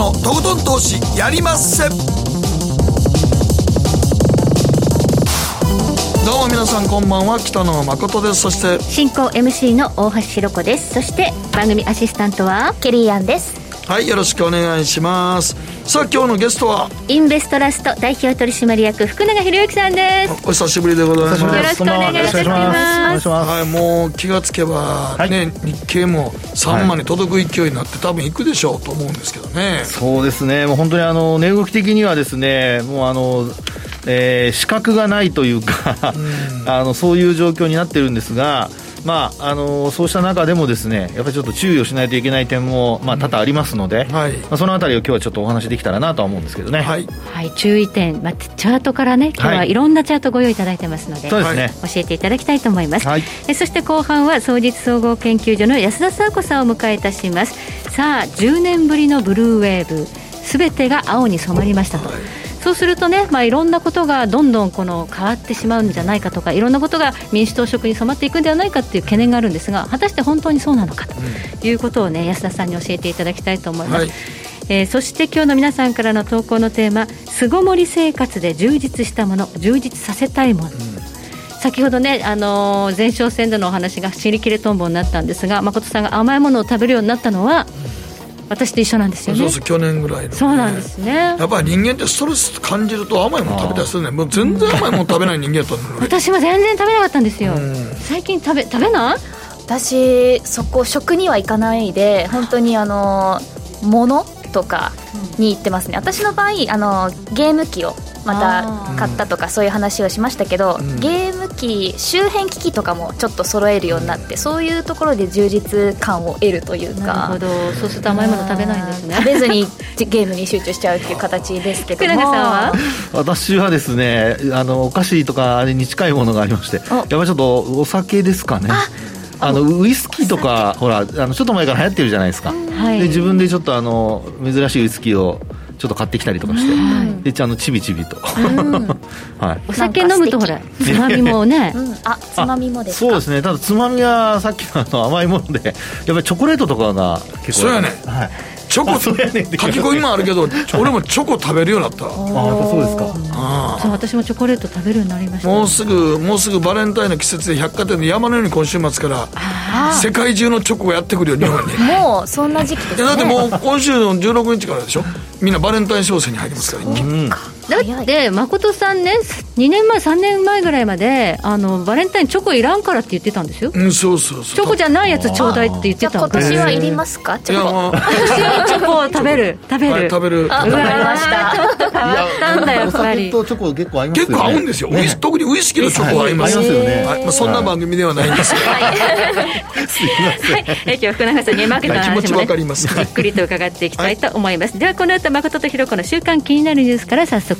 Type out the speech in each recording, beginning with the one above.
のとことん投資やりまっせ。どうも皆さんこんばんは北野誠です。そして進行 MC の大橋ひろ子です。そして番組アシスタントはケリーアンです。はいよろしくお願いします。さあ今日のゲストは？インベストラスト代表取締役福永博之さんです。お久しぶりでございます。よろしくお願いいたします。はいもう気がつけばね、日経も3万に届く勢いになって多分いくでしょうと思うんですけどね。そうですね。もう本当にあの値動き的にはですねもうあのえー、資格がないというか あのそういう状況になってるんですが、まああのそうした中でもですねやっぱりちょっと注意をしないといけない点も、まあ、多々ありますので、うん、はい、まあ、そのあたりを今日はちょっとお話できたらなとは思うんですけどね。はい、はい、注意点、まあ、チャートからね今日はいろんなチャートご用意いただいてますので、そうですね、教えていただきたいと思います、はい、えそして後半は総実総合研究所の安田佐和子さんを迎えいたしますさあ10年ぶりのブルーウェーブすべてが青に染まりましたと。はいそうするとね、まあ、いろんなことがどんどんこの変わってしまうんじゃないかとかいろんなことが民主党色に染まっていくんではないかという懸念があるんですが果たして本当にそうなのかということをね安田さんに教えていただきたいと思います。はい。えー、そして今日の皆さんからの投稿のテーマ「巣ごもり生活で充実したもの充実させたいもの」うん。先ほどね、あのー、前哨戦でのお話が尻切れとんぼになったんですが誠さんが甘いものを食べるようになったのは、私と一緒なんですよね。そうそう去年ぐらいの、ね、そうなんですね。やっぱり人間ってストレス感じると甘いもの食べたりするね。もう全然甘いもの食べない人間やったの 私は全然食べなかったんですよ、最近食べ食べない？私そこ食にはいかないで本当にあの物とかに行ってますね。私の場合あのゲーム機をまた買ったとかそういう話をしましたけど、うん、ゲーム機周辺機器とかもちょっと揃えるようになってそういうところで充実感を得るというかなるほど。そうすると甘いもの食べないんですね。食べずにゲームに集中しちゃうっていう形ですけども。さんは？私はですねあのお菓子とかあれに近いものがありましてやっぱりちょっとお酒ですかね。あのウイスキーとかほらあのちょっと前から流行ってるじゃないですか、はい、で自分でちょっとあの珍しいウイスキーをちょっと買ってきたりとかして、はい、であのちびちびと、はい、お酒飲むとほらつまみもね、うん、あつまみもですそうですね。ただつまみはさっきのあの甘いものでやっぱりチョコレートとかが結構。そうやね、はいチョコ書き込みもあるけど 俺もチョコ食べるようになった。ああそうですか。あそう私もチョコレート食べるようになりました、もうすぐもうすぐバレンタインの季節で百貨店で山のように今週末から世界中のチョコがやってくるよ日本に。もうそんな時期ですね。だってもう今週の16日からでしょ？みんなバレンタイン商戦に入りますから一気に、だって誠さんね2年前3年前ぐらいまであのバレンタインチョコいらんからって言ってたんですよ、うん、そうそうそう。チョコじゃないやつちょうだいって言ってた今年はいりますか？チョコ今年は チョコを食べる。食べる、はい、食べる。わかりました。ちょっと変わったんだやっぱりとチョコ結構合いますよ、ね、結構合うんですよ、ね、特にウイスキーのチョコ合います。よね、はい。まあ、そんな番組ではないんですが、はい、すいません、はい、今日福永さんにマーケットの話も、ね、じっくりと伺っていきたいと思います、ではこの後誠とひろ子の週刊気になるニュースから早速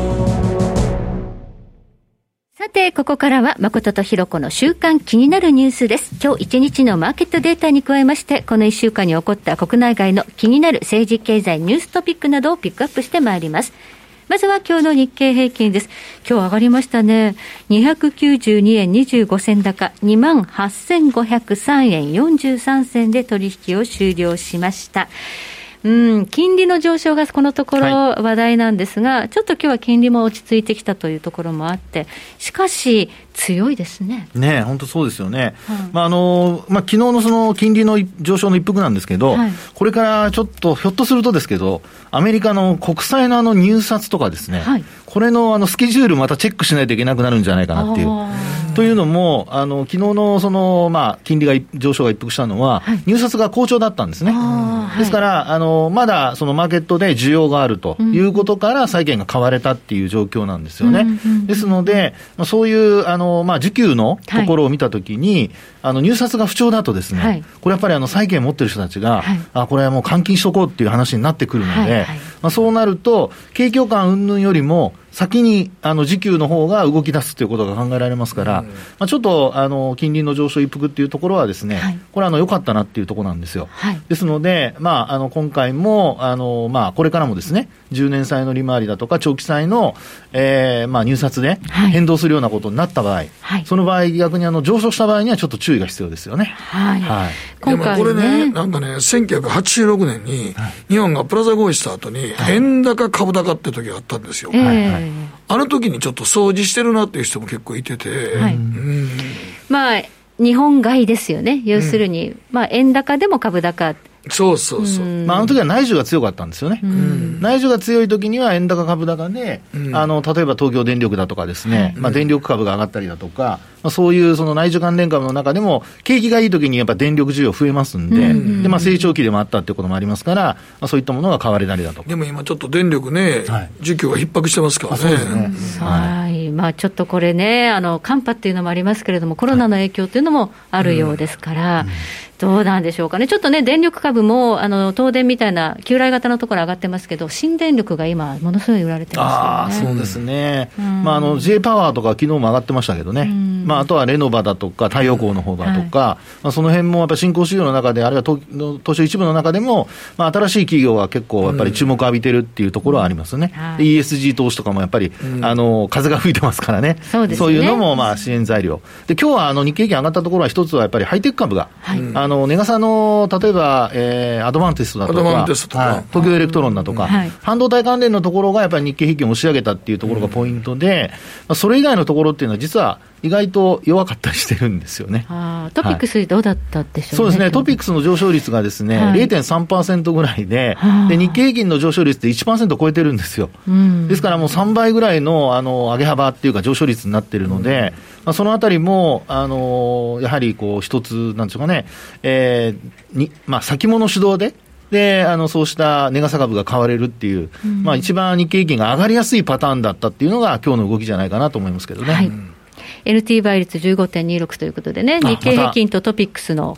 さて、ここからは誠とひろ子の週間気になるニュースです。今日一日のマーケットデータに加えまして、この一週間に起こった国内外の気になる政治経済ニューストピックなどをピックアップしてまいります。まずは今日の日経平均です。今日上がりましたね。292円25銭高、28,503円43銭で取引を終了しました。うん、金利の上昇がこのところ話題なんですが、はい、ちょっと今日は金利も落ち着いてきたというところもあって、しかし、強いですね。ね本当そうですよね。まあ、あの、まあ、昨日のその金利の上昇の一服なんですけど、はい、これからちょっと、ひょっとするとですけど、アメリカの国債のあの入札とかですね、はい、これのあのスケジュールまたチェックしないといけなくなるんじゃないかなっていう。というのも、あの昨日のその、まあ、金利が上昇が一服したのは、はい、入札が好調だったんですね。ですから、あのまだそのマーケットで需要があるということから、債券が買われたっていう状況なんですよね。ですので、まあ、そういうあの、まあ、需給のところを見たときに、はい、あの入札が不調だとですね、はい、これやっぱりあの債券持ってる人たちが、はい、あこれはもう換金しとこうっていう話になってくるので、まあ、そうなると、景況感云々よりも、先にあの時給の方が動き出すということが考えられますから、うん、まあ、ちょっとあの金利の上昇一服っていうところはですね、はい、これは良かったなっていうところなんですよ。はい、ですので、まあ、あの今回もあの、まあ、これからもですね、10年債の利回りだとか、長期債の、えーまあ、入札で変動するようなことになった場合、はい、その場合、逆にあの上昇した場合にはちょっと注意が必要ですよね。はい。はい、今回、ね、これね、なんかね、1986年に日本がプラザ合意した後に、円高株高って時があったんですよ。はいあの時にちょっと掃除してるなっていう人も結構いてて。はい、うん。まあ日本買いですよね、要するに、うん、まあ、円高でも株高そうそうそう。まあ、あの時は内需が強かったんですよね。内需が強い時には円高株高で、あの、例えば東京電力だとかですね、まあ、電力株が上がったりだとか、まあ、そういうその内需関連株の中でも、景気がいい時にやっぱ電力需要増えますんで、で、まあ、成長期でもあったっていうこともありますから、まあ、そういったものが買われたりだとでも今ちょっと電力ね、需給が逼迫してますからね。ね。はい。まあ、ちょっとこれね、あの、寒波っていうのもありますけれども、コロナの影響っていうのもあるようですから、どうなんでしょうかね、ちょっとね、電力株も、あの東電みたいな旧来型のところ上がってますけど、新電力が今、ものすごい売られてますよね。あそうですね、うん、まあ、あの J パワーとか、昨日も上がってましたけどね、うん、まあ、あとはレノバだとか、太陽光の方だとか、はい、まあ、その辺もやっぱ新興市場の中で、あるいは東東証一部の中でも、まあ、新しい企業が結構やっぱり注目を浴びてるっていうところはありますね、うん。はい、ESG 投資とかもやっぱり、あの風が吹いてますからね、そうね。そういうのもまあ支援材料。で今日はあの日経平均上がったところは、一つはやっぱりハイテク株が、はい、あの値嵩の例えば、えー、アドバンテストだとか、はい、東京エレクトロンだとか、はい、半導体関連のところがやっぱり日経平均を押し上げたっていうところがポイントで、うん、それ以外のところっていうのは、実は意外と弱かったりしてるんですよね。トピックス、どうだったでしょう、ねそうですね、トピックスの上昇率がですね、はい、0.3%ぐらいで、で日経平均の上昇率って1%超えてるんですよ。ですからもう3倍ぐらいのあの上げ幅っていうか、上昇率になってるので、まあ、そのあたりも、あのやはりこう一つ、なんでしょうかね、えーにまあ、先物主導で、で、あの、そうした値傘株が買われるっていう、うん、まあ一番日経平均が上がりやすいパターンだったっていうのが今日の動きじゃないかなと思いますけどね。はい NT 倍率15.26ということでね、日経平均とトピックスの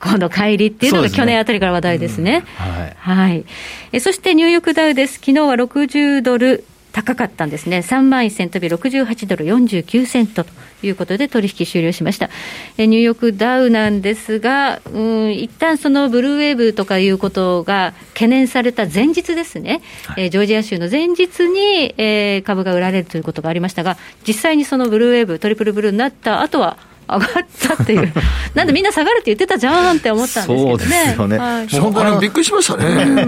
この乖離っていうのが去年あたりから話題ですね。すねはい、はい。えそしてニューヨークダウです。昨日は60ドル高かったんですね。3万1000飛び68ドル49セントということで取引終了しました。えニューヨークダウなんですが、うん、一旦そのブルーウェーブとかいうことが懸念された前日ですね、はい、えジョージア州の前日に、えー、株が売られるということがありましたが、実際にそのブルーウェーブ、トリプルブルーになった後は、上がったっていう、なんでみんな下がるって言ってたじゃんって思ったんですけどね。そうですよね。はい、もうあびっくりしましたね。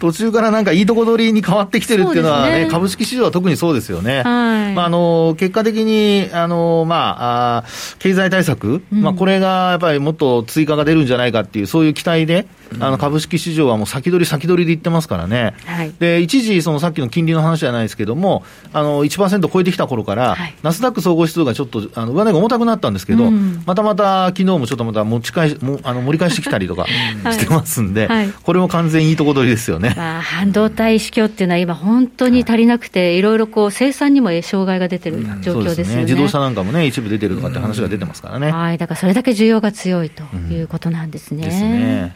途中からなんかいいとこ取りに変わってきてるっていうのはね、ね。株式市場は特にそうですよね。はい、まあ、あの、結果的に、あの、まあ、あ経済対策、うん、まあ、これがやっぱりもっと追加が出るんじゃないかっていう、そういう期待で、あの株式市場はもう先取り先取りでいってますからね、はい、で一時、そのさっきの金利の話じゃないですけども、あの1%超えてきた頃から、はい、ナスダック総合指数がちょっとあの上値が重たくなったんですけど、うん、またまた昨日もちょっとまた持ち返し もあの盛り返してきたりとか してますんで、はい、これも完全いいとこ取りですよね、まあ、半導体市況っていうのは、今、本当に足りなくて、い。ろいろこう生産にも障害が出てる状況ですよね。うんね、自動車なんかもね、一部出てるとかって話が出てますからね。はい、だからそれだけ需要が強いということなんですね。ですね。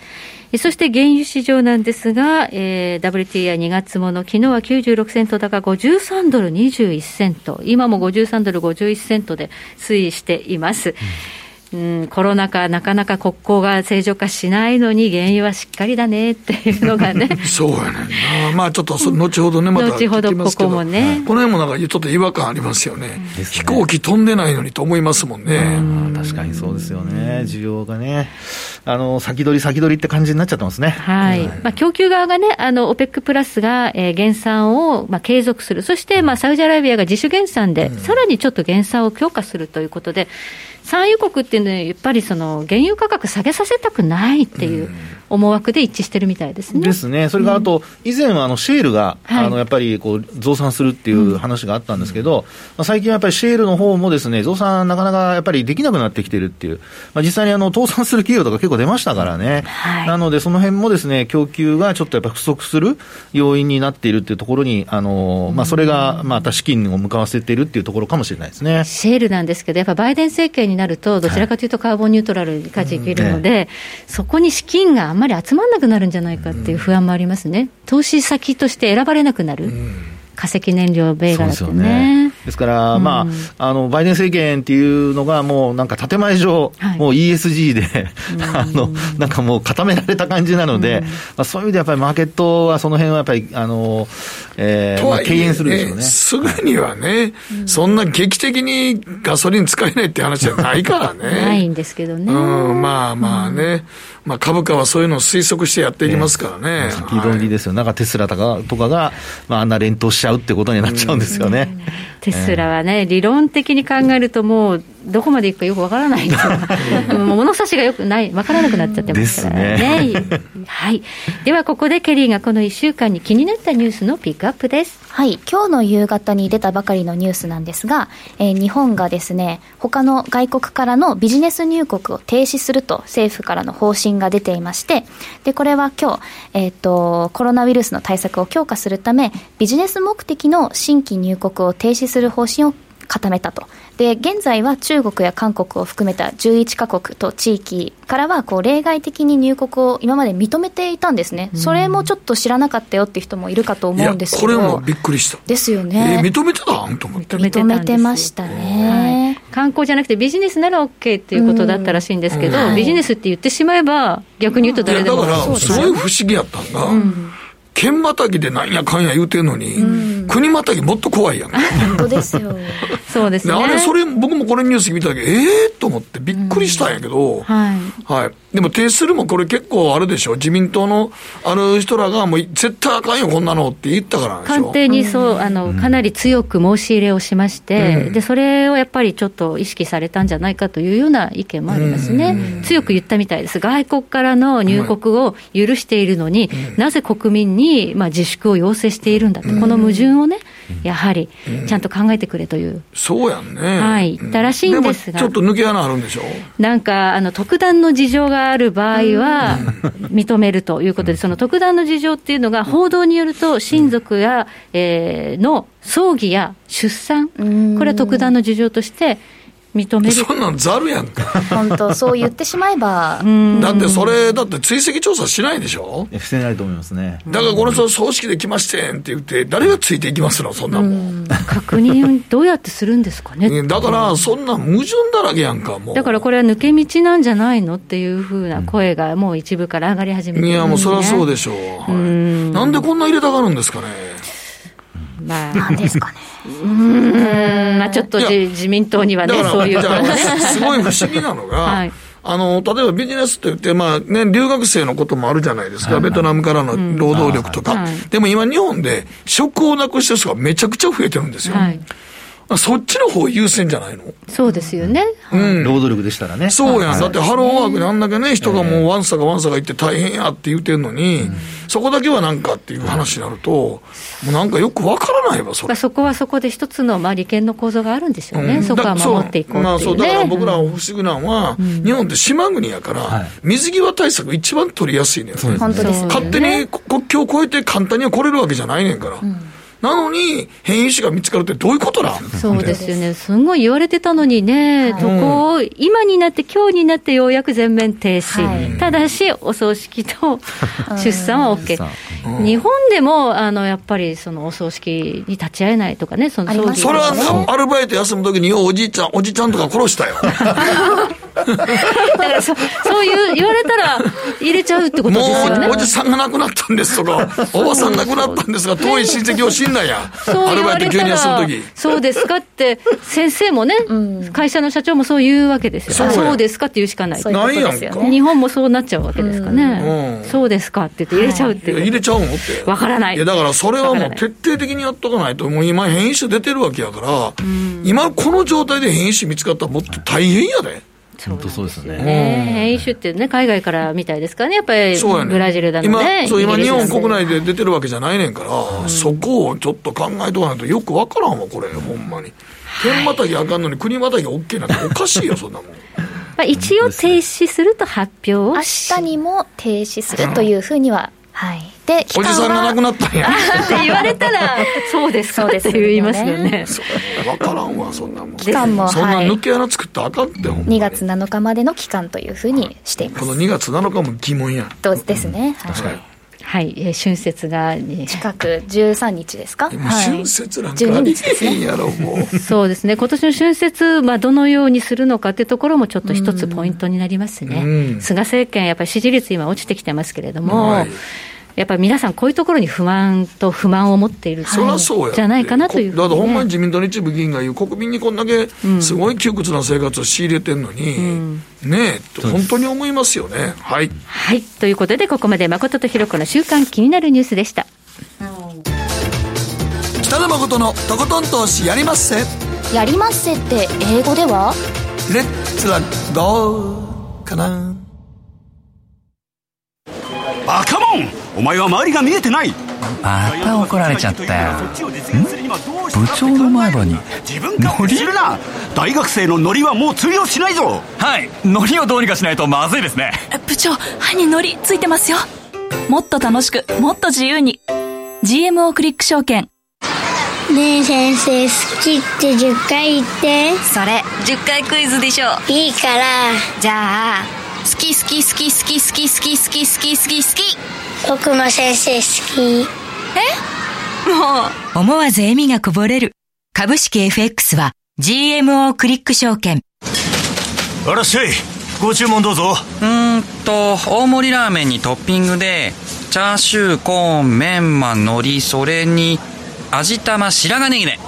そして原油市場なんですが、えー、WTI2 月もの、昨日は96セント高、53ドル21セント、今も53ドル51セントで推移しています。うん。うん、コロナ禍、なかなか国交が正常化しないのに、原油はしっかりだねっていうのがね。そうやねんな、まあちょっと後ほどね、また後ほどここもね。この辺もなんかちょっと違和感ありますよね、ね。飛行機飛んでないのにと思いますもんね。ん。確かにそうですよね、需要がね、あの先取り先取りって感じになっちゃってますね。はい、まあ、供給側がね、あの OPEC プラスが、えー、減産を、まあ、継続する、そして、まあ、サウジアラビアが自主減産で、さらにちょっと減産を強化するということで、産油国っていうのは、やっぱりその原油価格下げさせたくないっていう思惑で一致してるみたいですね。ですね、それからあと、以前はあのシェールが、あのやっぱりこう増産するっていう話があったんですけど、まあ、最近はやっぱりシェールの方もですね増産、なかなかやっぱりできなくなってきてるっていう、まあ、実際にあの倒産する企業とか結構出ましたからね、はい、なので、その辺もですね供給がちょっとやっぱ不足する要因になっているっていうところに、あのまあ、それがまた資金を向かわせているっていうところかもしれないですね。シェールなんですけど、やっぱバイデン政権になると、どちらかというとカーボンニュートラルに舵切るので、はいそこに資金があんまり集まらなくなるるんじゃないかっていう不安もありますね、投資先として選ばれなくなる。化石燃料銘柄ってね。ねですから、うん、まあ、あの、バイデン政権っていうのがもうなんか建前上、はい、もう ESG で あの、なんかもう固められた感じなので、うん、まあ、そういう意味でやっぱりマーケットはその辺はやっぱり、あの、えー、まあ、敬遠するでしょうね。すぐにはね、そんな劇的にガソリン使えないって話じゃないからね。ないんですけどね。うん、まあまあね。まあ、株価はそういうのを推測してやっていきますからね。先取りですよ、なんかテスラとかとかが、まあ、あんな連投しちゃうってことになっちゃうんですよね。テスラはね、理論的に考えると、もうどこまでいくかよくわからないですよ、物差しがよくない、わからなくなっちゃってますからね。ねはい、ではここでケリーがこの1週間に気になったニュースのピックアップです。はい、今日の夕方に出たばかりのニュースなんですが、えー、日本がですね、他の外国からのビジネス入国を停止すると政府からの方針が出ていまして、で、これは今日、えっ、ー、と、コロナウイルスの対策を強化するため、ビジネス目的の新規入国を停止する方針を固めたと。で、現在は中国や韓国を含めた11カ国と地域からは、こう、例外的に入国を今まで認めていたんですね。それもちょっと知らなかったよっていう人もいるかと思うんですけど。これもびっくりした。ですよね。えー、認めてたん？と思って。認めてましたね、はい。観光じゃなくてビジネスなら OK っていうことだったらしいんですけど、ビジネスって言ってしまえば、逆に言うと誰でも。だから、すごい不思議やったんが、うん県またぎでなんやかんや言うてんのに、うん、国またぎもっと怖いやん。本当ですよ。そうですね。あれ、それ、僕もこれニュース見たけど、ええー、と思ってびっくりしたんやけど、うん、はい。はい。でも、提出るもこれ結構あるでしょ？自民党のある人らが、もう絶対あかんよ、こんなのって言ったから官邸にそう、あの、かなり強く申し入れをしまして、うん、で、それをやっぱりちょっと意識されたんじゃないかというような意見もありますね。強く言ったみたいです。外国からの入国を許しているのに、なぜ国民に、まあ、自粛を要請しているんだと、この矛盾をね、やはりちゃんと考えてくれという、そうやんね、はい、言ったらしいんですが、ちょっと抜け穴あるんでしょ？なんかあの特段の事情がある場合は、認めるということで、その特段の事情っていうのが、報道によると、親族や、えー、の葬儀や出産、これは特段の事情として、認める。そんなんざるやんか。本当そう言ってしまえば。だってそれだって追跡調査しないでしょ？してないと思いますね。だからこの人葬式で来ましてんって言って誰がついていきますの？そんなもん。確認どうやってするんですかね？だからそんな矛盾だらけやんかもう。だからこれは抜け道なんじゃないのっていうふうな声がもう一部から上がり始めて、ね、いやもうそりゃそうでしょう、はい、なんでこんな入れたがるんですかね？まあ、なんですかね。うん、まあちょっと自民党にはね、そういう。すごい不思議なのが、はい、あの、例えばビジネスといって、まあね、留学生のこともあるじゃないですか。はい、ベトナムからの労働力とか。うんでも今日本で職をなくしてる人がめちゃくちゃ増えてるんですよ。はいそっちの方優先じゃないの？そうですよね。うん。労働力でしたらね。そうやん。だってハローワークであんだけね、人がもうワンサがワンサが行って大変やって言うてんのに、そこだけはなんかっていう話になると、もうなんかよくわからないわ、それ。そこはそこで一つの、まあ、利権の構造があるんでしょうね。そこは守っていこうまあそう、だから僕ら不思議なのは、日本って島国やから、水際対策一番取りやすいねん。本当です勝手に国境を越えて簡単には来れるわけじゃないねんから。なのに、変異種が見つかるってどういうことだそうですよね、すごい言われてたのにね、とこを今になって、今日になってようやく全面停止、はい、ただし、お葬式と出産は OK、うん、日本でもあのやっぱりそのお葬式に立ち会えないとかね、そのそれはアルバイト休むときに、おじいちゃん、おじちゃんとか殺したよ。だからそそういう言われたら入れちゃうってことですよね。もうおじさんが亡くなったんです。とか、おばさん亡くなったんですが、遠い親戚を死んだんや。アルバイト急に休む時そうですかって、先生もね、会社の社長もそう言うわけですよ。そうですかって言うしかない。ないやんか。日本もそうなっちゃうわけですかね。そうですかって言って入れちゃうって入れちゃうのって。わからない。いやだからそれはもう徹底的にやっとかないと、もう今変異種出てるわけやから、今この状態で変異種見つかったらもっと大変やで。本当そうですよね。変異種ってね、海外からみたいですからね、やっぱりブラジルだのね。今、そう今日本国内で出てるわけじゃないねんから、そこをちょっと考えとかないとよくわからんわ、これ、ほんまに。県またぎあかんのに国またぎ OK なんておかしいよ、そんなもん。まあ一応停止すると発表を明日にも停止するというふうには、はい。で、おじさんが亡くなったんや。って言われたら、そうですそうです言いますよね。わからんわ、そんなもん。期間も、そんな抜け穴作ったらあかんって、ほん2月7日までの期間というふうにしています。この2月7日も疑問や。どうですね。確かに。はい、えー、春節が、ね、近く13日ですか、春節なんかありえへんやろ、もう。そうですね、今年の春節、まあ、どのようにするのかというところもちょっと一つポイントになりますね。菅政権、やっぱり支持率今落ちてきてますけれども、はいやっぱり皆さん、こういうところに不満と不満を持っているそそうやじゃないかなという、ね、だってほんまに自民党の一部議員が言う、国民にこんだけすごい窮屈な生活を強いれてるのに、うん、ねえ、本当に思いますよね。はい、はい、ということで、ここまで誠とひろ子の週間気になるニュースでした。北野誠のとことん投資やりまっせ。やりまっせって英語では？レッツラゴーかな。バカモンお前は周りが見えてない。また怒られちゃったよ。部長の前歯に自分勝手するな。大学生のノリはもう通用しないぞ。はい。ノリをどうにかしないとまずいですね。部長歯にノリついてますよ。もっと楽しくもっと自由に。GMO クリック証券。ねえ先生好きって10回言って。それ10回クイズでしょ。いいから。じゃあ好き好き好き好き好き好き好き好き好き好き僕も先生好き。え？もう。思わず笑みがこぼれる。株式 FX は GMO クリック証券。あらっしゃいご注文どうぞ。うんと大盛りラーメンにトッピングでチャーシューコーンメンマ海苔それに味玉白髪ネギね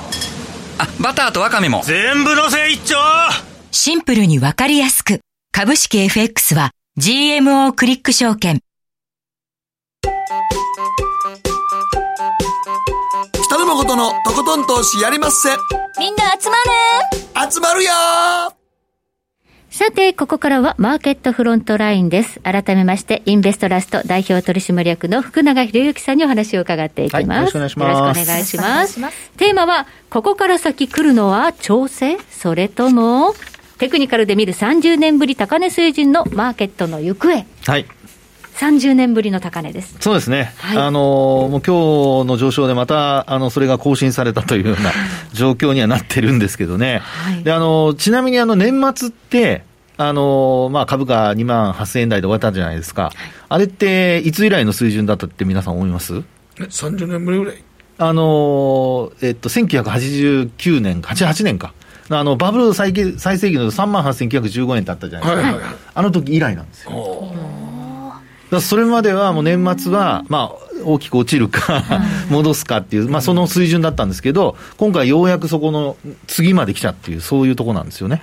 あバターとわかめも。全部のせ一丁。シンプルにわかりやすく。株式 FX は GMO クリック証券。北野誠のとことん投資やりまっせ。みんな集まる集まるよさて、ここからはマーケットフロントラインです。改めまして、インベストラスト代表取締役の福永博之さんにお話を伺っていきます。はい、よろしくお願いします。よろしくお願いします。テーマは、ここから先来るのは調整？それともテクニカルで見る30年ぶり高値水準のマーケットの行方？はい。30年ぶりの高値です。そうですね。はい、あのもう今日の上昇でまた、あの、それが更新されたというような 状況にはなってるんですけどね。はい、で、あのちなみにあの、年末って、あのまあ、株価2万8000円台で終わったじゃないですか。はい、あれって、いつ以来の水準だったって皆さん思います？え、30年ぶりぐらい？あのえっと、1989年、88年か。あのバブル最最盛期の3万8915円だったじゃないですか、はいはいはい、あの時以来なんですよ。だそれまではもう年末は、まあ、大きく落ちるか戻すかっていう、まあ、その水準だったんですけど、今回ようやくそこの次まで来たっていう、そういうとこなんですよね。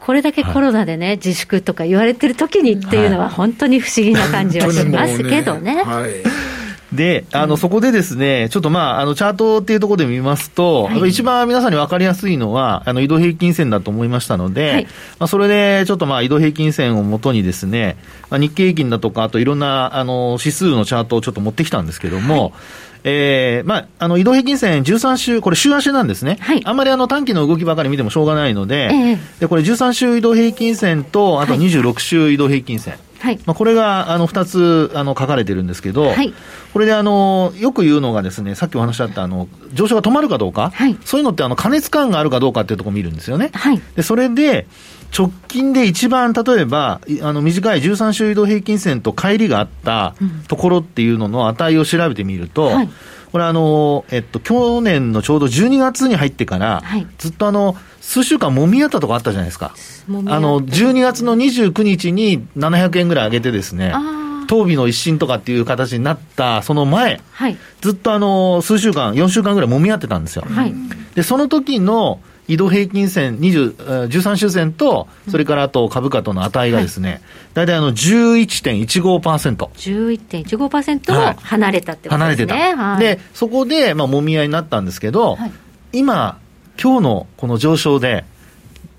これだけコロナでね、はい、自粛とか言われてる時にっていうのは、本当に不思議な感じはしますけどね。はいで、あの、そこでですね、ちょっとまあ、あの、チャートっていうところで見ますと、はい、一番皆さんに分かりやすいのは、あの、移動平均線だと思いましたので、はい、まあ、それで、ちょっとまあ、移動平均線をもとにですね、まあ、日経平均だとか、あといろんな、あの、指数のチャートをちょっと持ってきたんですけども、はいえー、まあ、あの、移動平均線13週、これ週足なんですね。はい。あんまりあの短期の動きばかり見てもしょうがないので、えー、で、これ13週移動平均線と、あと26週移動平均線。はい、まあ、これがあの2つあの書かれてるんですけど、はい、これであのよく言うのがですね、さっきお話しあったあの上昇が止まるかどうか、はい、そういうのってあの加熱感があるかどうかっていうところを見るんですよね。はい、でそれで直近で一番例えばあの短い13週移動平均線と乖離があったところっていうのの値を調べてみると、はいこれあの、えっと、去年のちょうど12月に入ってから、はい、ずっとあの、数週間もみ合ったとこあったじゃないですか。あの、12月の29日に700円ぐらい上げてですね、当日の一新とかっていう形になったその前、はい、ずっとあの、数週間、4週間ぐらいもみ合ってたんですよ。はい、で、その時の、移動平均線13週線と、それからあと株価との値がですね、大体あの11.15%。11.15%離れたってことですね。離れてた。はい、で、そこで、まあ、もみ合いになったんですけど、はい、今、今日のこの上昇で、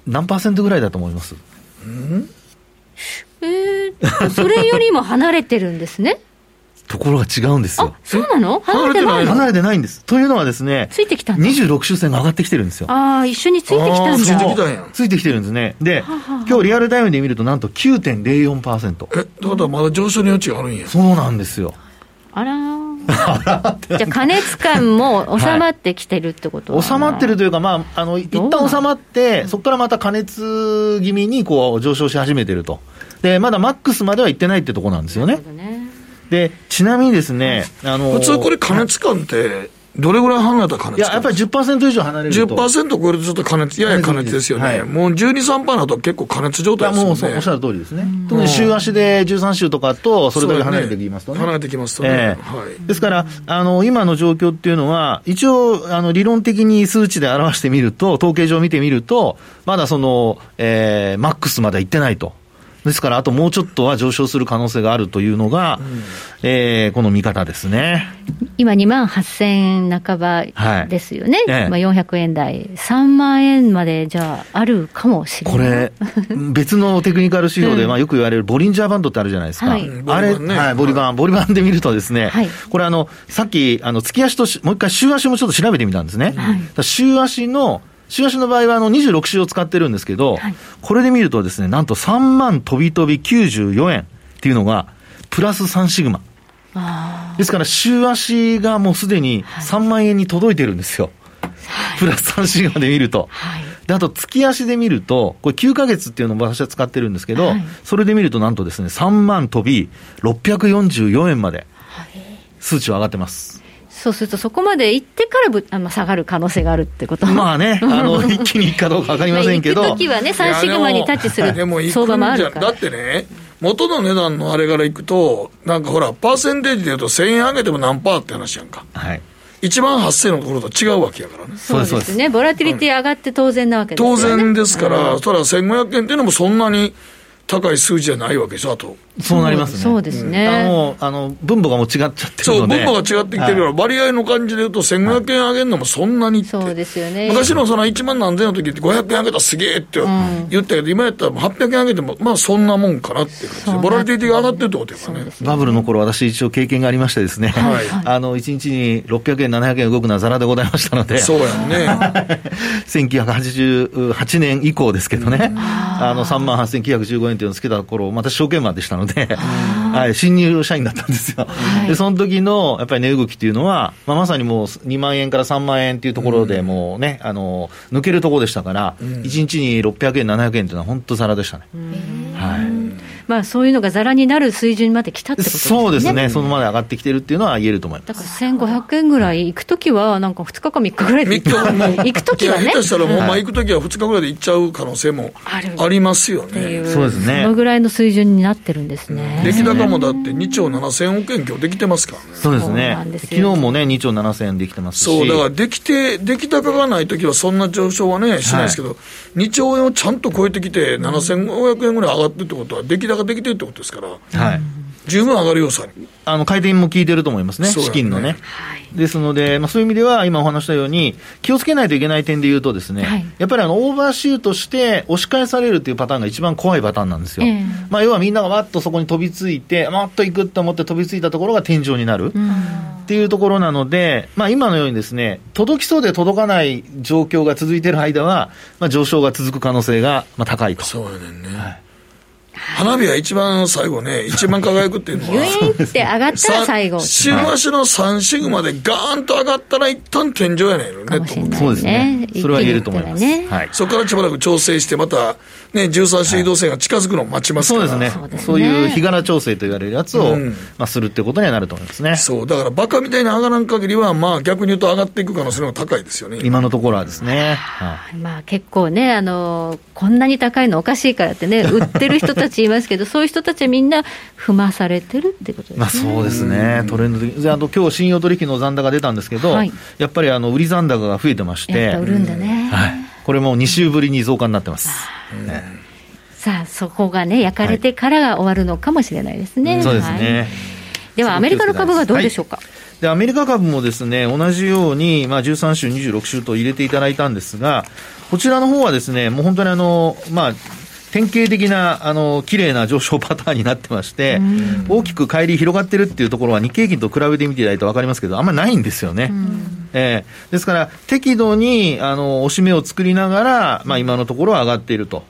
何パーセントぐらいだと思います？うんえー、それよりも離れてるんですね。ところが違うんですよ。そうなの？離れてない離れてないんです。というのはですね、ついてきたんだ。26周線が上がってきてるんですよ。ああ、一緒についてきたんだ。ついてきたんや。ついてきてるんですね。で、はは今日リアルタイムで見るとなんと9.04%。え、ってことはまだ上昇の余地があるんや。そうなんですよ。あら じゃあ、加熱感も収まってきてるってこと、はい、収まってるというか、まあ、あの一旦収まって、そこからまた加熱気味にこう上昇し始めてると、でまだマックスまではいってないってところなんですよね。で、ちなみにですね、あのー、普通これ加熱感って、どれぐらい離れた加熱いや、やっぱり10%以上離れると。10%超えるとちょっと加熱、やや加熱ですよね。はい、もう12、3%だと結構加熱状態ですよね。もうそうおっしゃる通りですね。特に週足で13週とかと、それだけ離れてきますとね。離れてきますとね。えー、はい、ですから、あの、今の状況っていうのは、一応、あの、理論的に数値で表してみると、統計上見てみると、まだその、えー、マックスまでは行ってないと。ですから、あともうちょっとは上昇する可能性があるというのが、うん、えー、この見方ですね。今、2万8000円半ばですよね、はいまあ、400円台、3万円までじゃあ、あるかもしれない。これ、別のテクニカル指標で、まあ、よく言われるボリンジャーバンドってあるじゃないですか、はい、あれ、ね、はい、ボリバン、ボリバンで見るとですね、はい、これあの、さっき、あの月足ともう一回、週足もちょっと調べてみたんですね。はい、週足の週足の場合はあの26週を使ってるんですけど、はい、これで見るとですね、なんと3万飛び飛び94円っていうのが、プラス3シグマ。ですから、週足がもうすでに3万円に届いてるんですよ。はい、プラス3シグマで見ると。はい、であと、月足で見ると、これ9ヶ月っていうのを私は使ってるんですけど、はい、それで見るとなんとですね、3万飛び644円まで、数値は上がってます。そうすると、そこまで行ってからぶあの下がる可能性があるってことまあね、あの一気にいくかどうか分かりませんけど、行く時はね、3シグマにタッチする相場もあるから。だってね、元の値段のあれからいくと、なんかほら、パーセンテージでいうと、1000円上げても何パーって話やんか。はい1万8000のところと違うわけやからね。そうですね。ボラティリティ上がって当然なわけですよね。当然ですから、たら1500円っていうのもそんなに高い数字じゃないわけでしょ、あと。そうなりますね。そうですね。あの、あの、分母がもう違っちゃってるので。そう、分母が違ってきてるから、割合の感じで言うと、1500円上げるのもそんなにそうですよね。昔のその1万何千の時って500円上げたらすげえって言ったけど、今やったら800円上げても、まあそんなもんかなっていう感じボラティティが上がってるってことやからね。バブルの頃、私一応経験がありましてですね、はい、あの、1日に600円、700円動くのはざらでございましたので。そうやね。1988年以降ですけどね、あの、3万8915円っていうのをつけた頃、私証券マンでしたので、はい、新入社員だったんですよ。はい、で、その時のやっぱり値動きっていうのは、まあ、まさにもう2万円から3万円っていうところでもうね、うん、あの、抜けるところでしたから、うん、1日に600円、700円っていうのは本当ざらでしたね。はい。まあ、そういうのがざらになる水準まで来たってことですね。そうですね、そのまで上がってきてるっていうのは言えると思います。だから1500円ぐらい行くときは、なんか2日か3日ぐらいで行くときはね。下手したら、もうまあ行くときは2日ぐらいで行っちゃう可能性もありますよね。そうですね。そのぐらいの水準になってるんですね。出来高もだって2兆7000億円今日できてますからね。そうですね。昨日もね、2兆7000円できてますし。そう、だからできて、出来高がないときはそんな上昇はね、しないですけど、はい、2兆円をちゃんと超えてきて、7500円ぐらい上がってるってことは、出来高できてるってことですから。はい。十分上がる要素あの回転も効いてると思いますね、資金のね。ですので、まあ、そういう意味では、今お話したように、気をつけないといけない点で言うとですね、はい、やっぱりあのオーバーシュートして押し返されるっていうパターンが一番怖いパターンなんですよ。えー、まあ、要はみんながわっとそこに飛びついて、もっと行くと思って飛びついたところが天井になる。っていうところなので、まあ、今のようにですね、届きそうで届かない状況が続いている間は、まあ、上昇が続く可能性がまあ高いと。そうね。はい花火は一番最後ね、一番輝くっていうのは。ユインって上がったら最後。週足の3シグマでガーンと上がったら一旦天井やねんね、とそうですね。それは言えると思います。ね、はい。そこからしばらく調整して、また、ね、13週移動線が近づくのを待ちますから、そうですね。そういう日柄調整と言われるやつを、まあ、するってことにはなると思いますね。そう。だからバカみたいに上がらん限りは、まあ逆に言うと上がっていく可能性が高いですよね。今のところはですね。はい、まあ結構ね、あの、こんなに高いのおかしいからってね、売ってる人たちいますけど、そういう人たちはみんな踏まされてるってことですね。まあ、そうですね、トレンド的あと今日信用取引の残高出たんですけど、はい、やっぱりあの売り残高が増えてまして、売るんだね、はい、これも2週ぶりに増加になってます。さあ、そこがね、焼かれてからが終わるのかもしれないですね。はい、そうですね、では、アメリカの株はどうでしょうか？で、アメリカ株もですね、同じように、まあ、13週、26週と入れていただいたんですが、こちらの方はですね、もう本当にあの、まあ、典型的な、あの、綺麗な上昇パターンになってまして、大きく乖離広がってるっていうところは日経平均と比べてみていただいて分かりますけど、あんまりないんですよね。えー、ですから、適度に、あの、押し目を作りながら、まあ、今のところは上がっていると。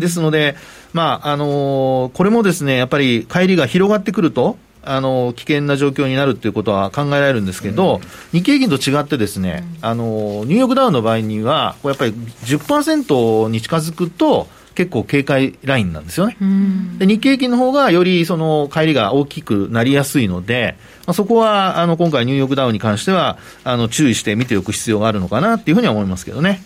ですので、まあ、あのー、これもですね、やっぱり乖離が広がってくると、あの危険な状況になるということは考えられるんですけど、日経平均と違ってですね、あのニューヨークダウンの場合には、これやっぱり10%に近づくと、結構警戒ラインなんですよね。で日経平均の方がよりその帰りが大きくなりやすいので、まあ、そこはあの今回ニューヨークダウに関してはあの注意して見ておく必要があるのかなっていうふうには思いますけどね。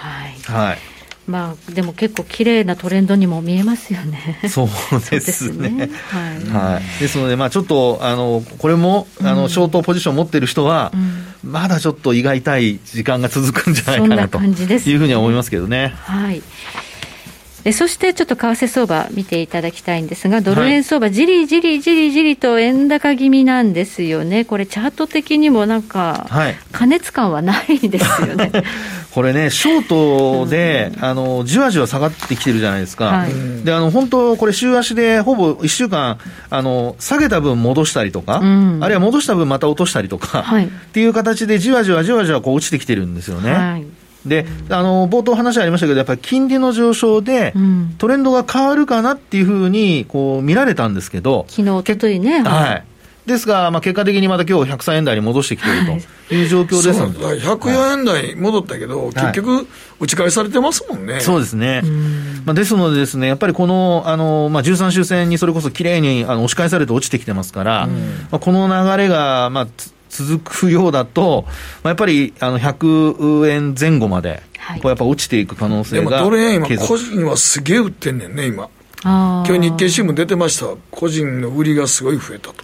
はい。はい。まあ、でも結構綺麗なトレンドにも見えますよね。そうですね。ですねはい、はい。ですので、まあ、ちょっと、あの、これも、あの、ショートポジション持ってる人は、うん、まだちょっと胃が痛い時間が続くんじゃないかなというふうには思いますけどね。はい。そしてちょっと為替相場見ていただきたいんですが、ドル円相場、じりじりじりじりと円高気味なんですよね、これ、チャート的にもなんか、過熱感はないですよね。これね、ショートで、うん、あのじわじわ下がってきてるじゃないですか、はい、であの本当、これ、週足でほぼ1週間あの、下げた分戻したりとか、うん、あるいは戻した分また落としたりとか、はい、っていう形で、じわじわじわじわこう落ちてきてるんですよね。はいで、あの、冒頭話ありましたけど、やっぱり金利の上昇で、トレンドが変わるかなっていうふうに、こう、見られたんですけど。昨日、おとといね。はい。ですが、まあ、結果的にまた今日103円台に戻してきているという状況ですので、はい、104円台に戻ったけど、はい、結局、打ち返されてますもんね。そうですね。まあ、ですのでですね、やっぱりこの、あの、まあ、13周線にそれこそきれいにあの押し返されて落ちてきてますから、まあ、この流れが、まあ、続くようだと、まあ、やっぱりあの100円前後まで、こうやっぱ落ちていく可能性がでもドル円、今、個人はすげえ売ってんねんね、今。今日日経新聞出てました、個人の売りがすごい増えたと。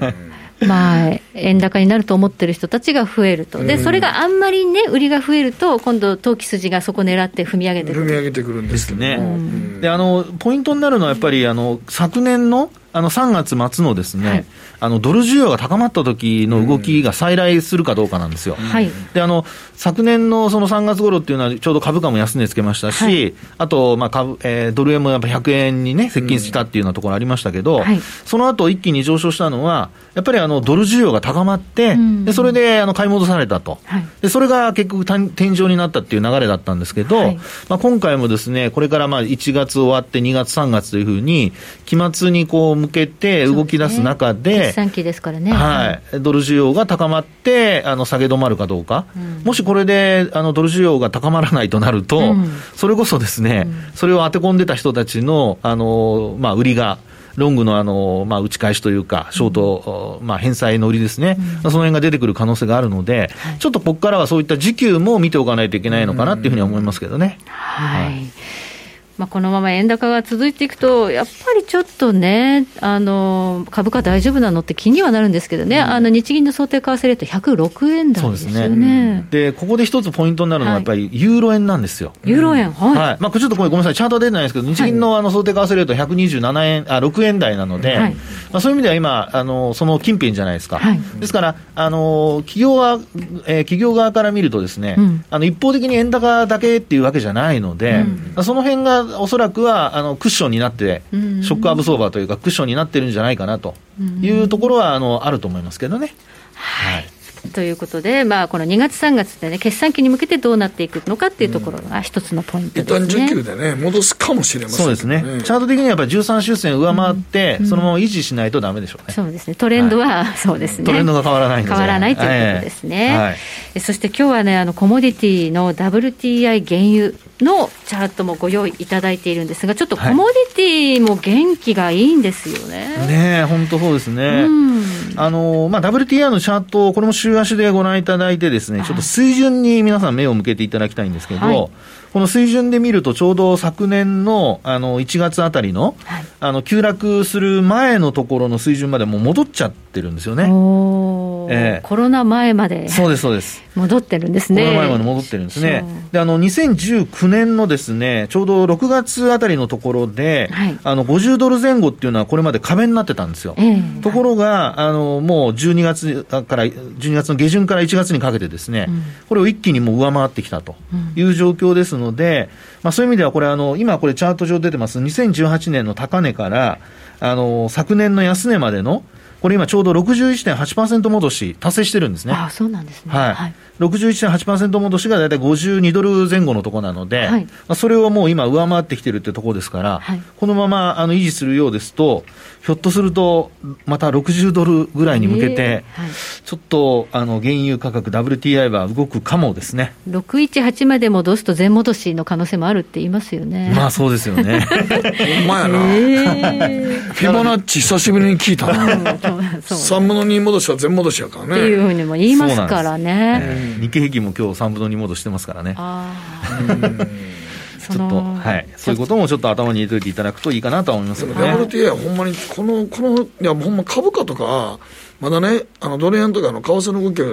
う んまあ、円高になると思ってる人たちが増えると、でそれがあんまりね、売りが増えると、今度、投機筋がそこ狙って踏み上げてくる。踏み上げてくるんですね、うん、であのポイントになるのは、やっぱりあの昨年のあの3月末のですね、はい、あのドル需要が高まった時の動きが再来するかどうかなんですよ。はい、であの昨年のその3月頃っていうのは、ちょうど株価も安値つけましたし、はい、あと、まあ株えー、ドル円もやっぱ100円にね、接近したっていうようなところありましたけど、その後一気に上昇したのは、やっぱりあのドル需要が高まって、でそれであの買い戻されたと、で、それが結局、天井になったっていう流れだったんですけど、まあ、今回もですね、これからまあ1月終わって2月、3月というふうに、期末にこう向けて動き出す中で、決算期ですからね、はい、ドル需要が高まって、あの下げ止まるかどうか、うん、もしこれであのドル需要が高まらないとなると、うん、それこそですね、うん、それを当て込んでた人たちのあの、まあ、売りが、ロングのあの、まあ、打ち返しというか、ショート、まあ、返済の売りですね、その辺が出てくる可能性があるので、ちょっとここからはそういった時給も見ておかないといけないのかなっていうふうに思いますけどね。はい、はいまあ、このまま円高が続いていくと、やっぱりちょっとね、あの株価大丈夫なのって気にはなるんですけどね、うん、あの日銀の想定為替レート106円台ですよね。で、ね、ここで一つポイントになるのは、やっぱりユーロ円なんですよ。ユーロ円、はい。はい、まあ、ちょっとこれ、ごめんなさい、チャートは出てないですけど、日銀のあの想定為替レート127円、あ6円台なので、はい、まあ、そういう意味では今、あのその近辺じゃないですか。はい、ですから、あの企業は、えー、企業側から見るとですね、うん、あの一方的に円高だけっていうわけじゃないので、うん、その辺がおそらくはあのクッションになって、ショックアブソーバーというか、クッションになってるんじゃないかなというところはあのあると思いますけどね。はいということで、まあ、この2月、3月でね、決算期に向けてどうなっていくのかっていうところが一つのポイントですね。一旦需給でね、戻すかもしれません、ね、そうですね。チャート的にはやっぱり13周線上回って、うん、そのまま維持しないとだめでしょうね。そうですね。トレンドは、はい、そうですね。トレンドが変わらない変わらないということですね。はい、そして今日はね、あの、コモディティの WTI 原油のチャートもご用意いただいているんですが、ちょっとコモディティも元気がいいんですよね。はい、ね本当そうですね。うん、あの、まあ、WTI のチャート、これも週足でご覧いただいてですね、ちょっと水準に皆さん目を向けていただきたいんですけど、はい。この水準で見ると、ちょうど昨年のあの1月あたりの,、あの急落する前のところの水準までもう戻っちゃってるんですよね。えー、コロナ前までそうですそうです。戻ってるんですね。コロナ前まで戻ってるんですね。で、あの2019年のですね、ちょうど6月あたりのところで、はい、あの50ドル前後っていうのはこれまで壁になってたんですよ。えー、ところが、あのもう12月から12月の下旬から1月にかけてですね、うん、これを一気にもう上回ってきたという状況ですので、まあそういう意味ではこれあの今これチャート上出てます。2018年の高値からあの昨年の安値までのこれ今ちょうど61.8%戻し達成してるんですね。あそうなんですね。はい。はい、61.8%戻しが大体52ドル前後のところなので、はい、まあ、それをもう今上回ってきてるってところですから、はい、このままあの維持するようですと、ひょっとすると、また60ドルぐらいに向けて、ちょっとあの原油価格、WTI は動くかもですね618まで戻すと全戻しの可能性もあるって言いますよね。まあそうですよね。ほんまやな。フィボナッチ久しぶりに聞いたな。3分の2戻しは全戻しやからね。っていうふうにも言いますからね。日経平均も今日3分の2戻してますからね。あちょっと、はい、そういうこともちょっと頭に入れておいていただくといいかなと思いますけどね。WTA はほんまに、この、この、いや、ほんま株価とか、まだね、あのドル円とかの為替の動きが、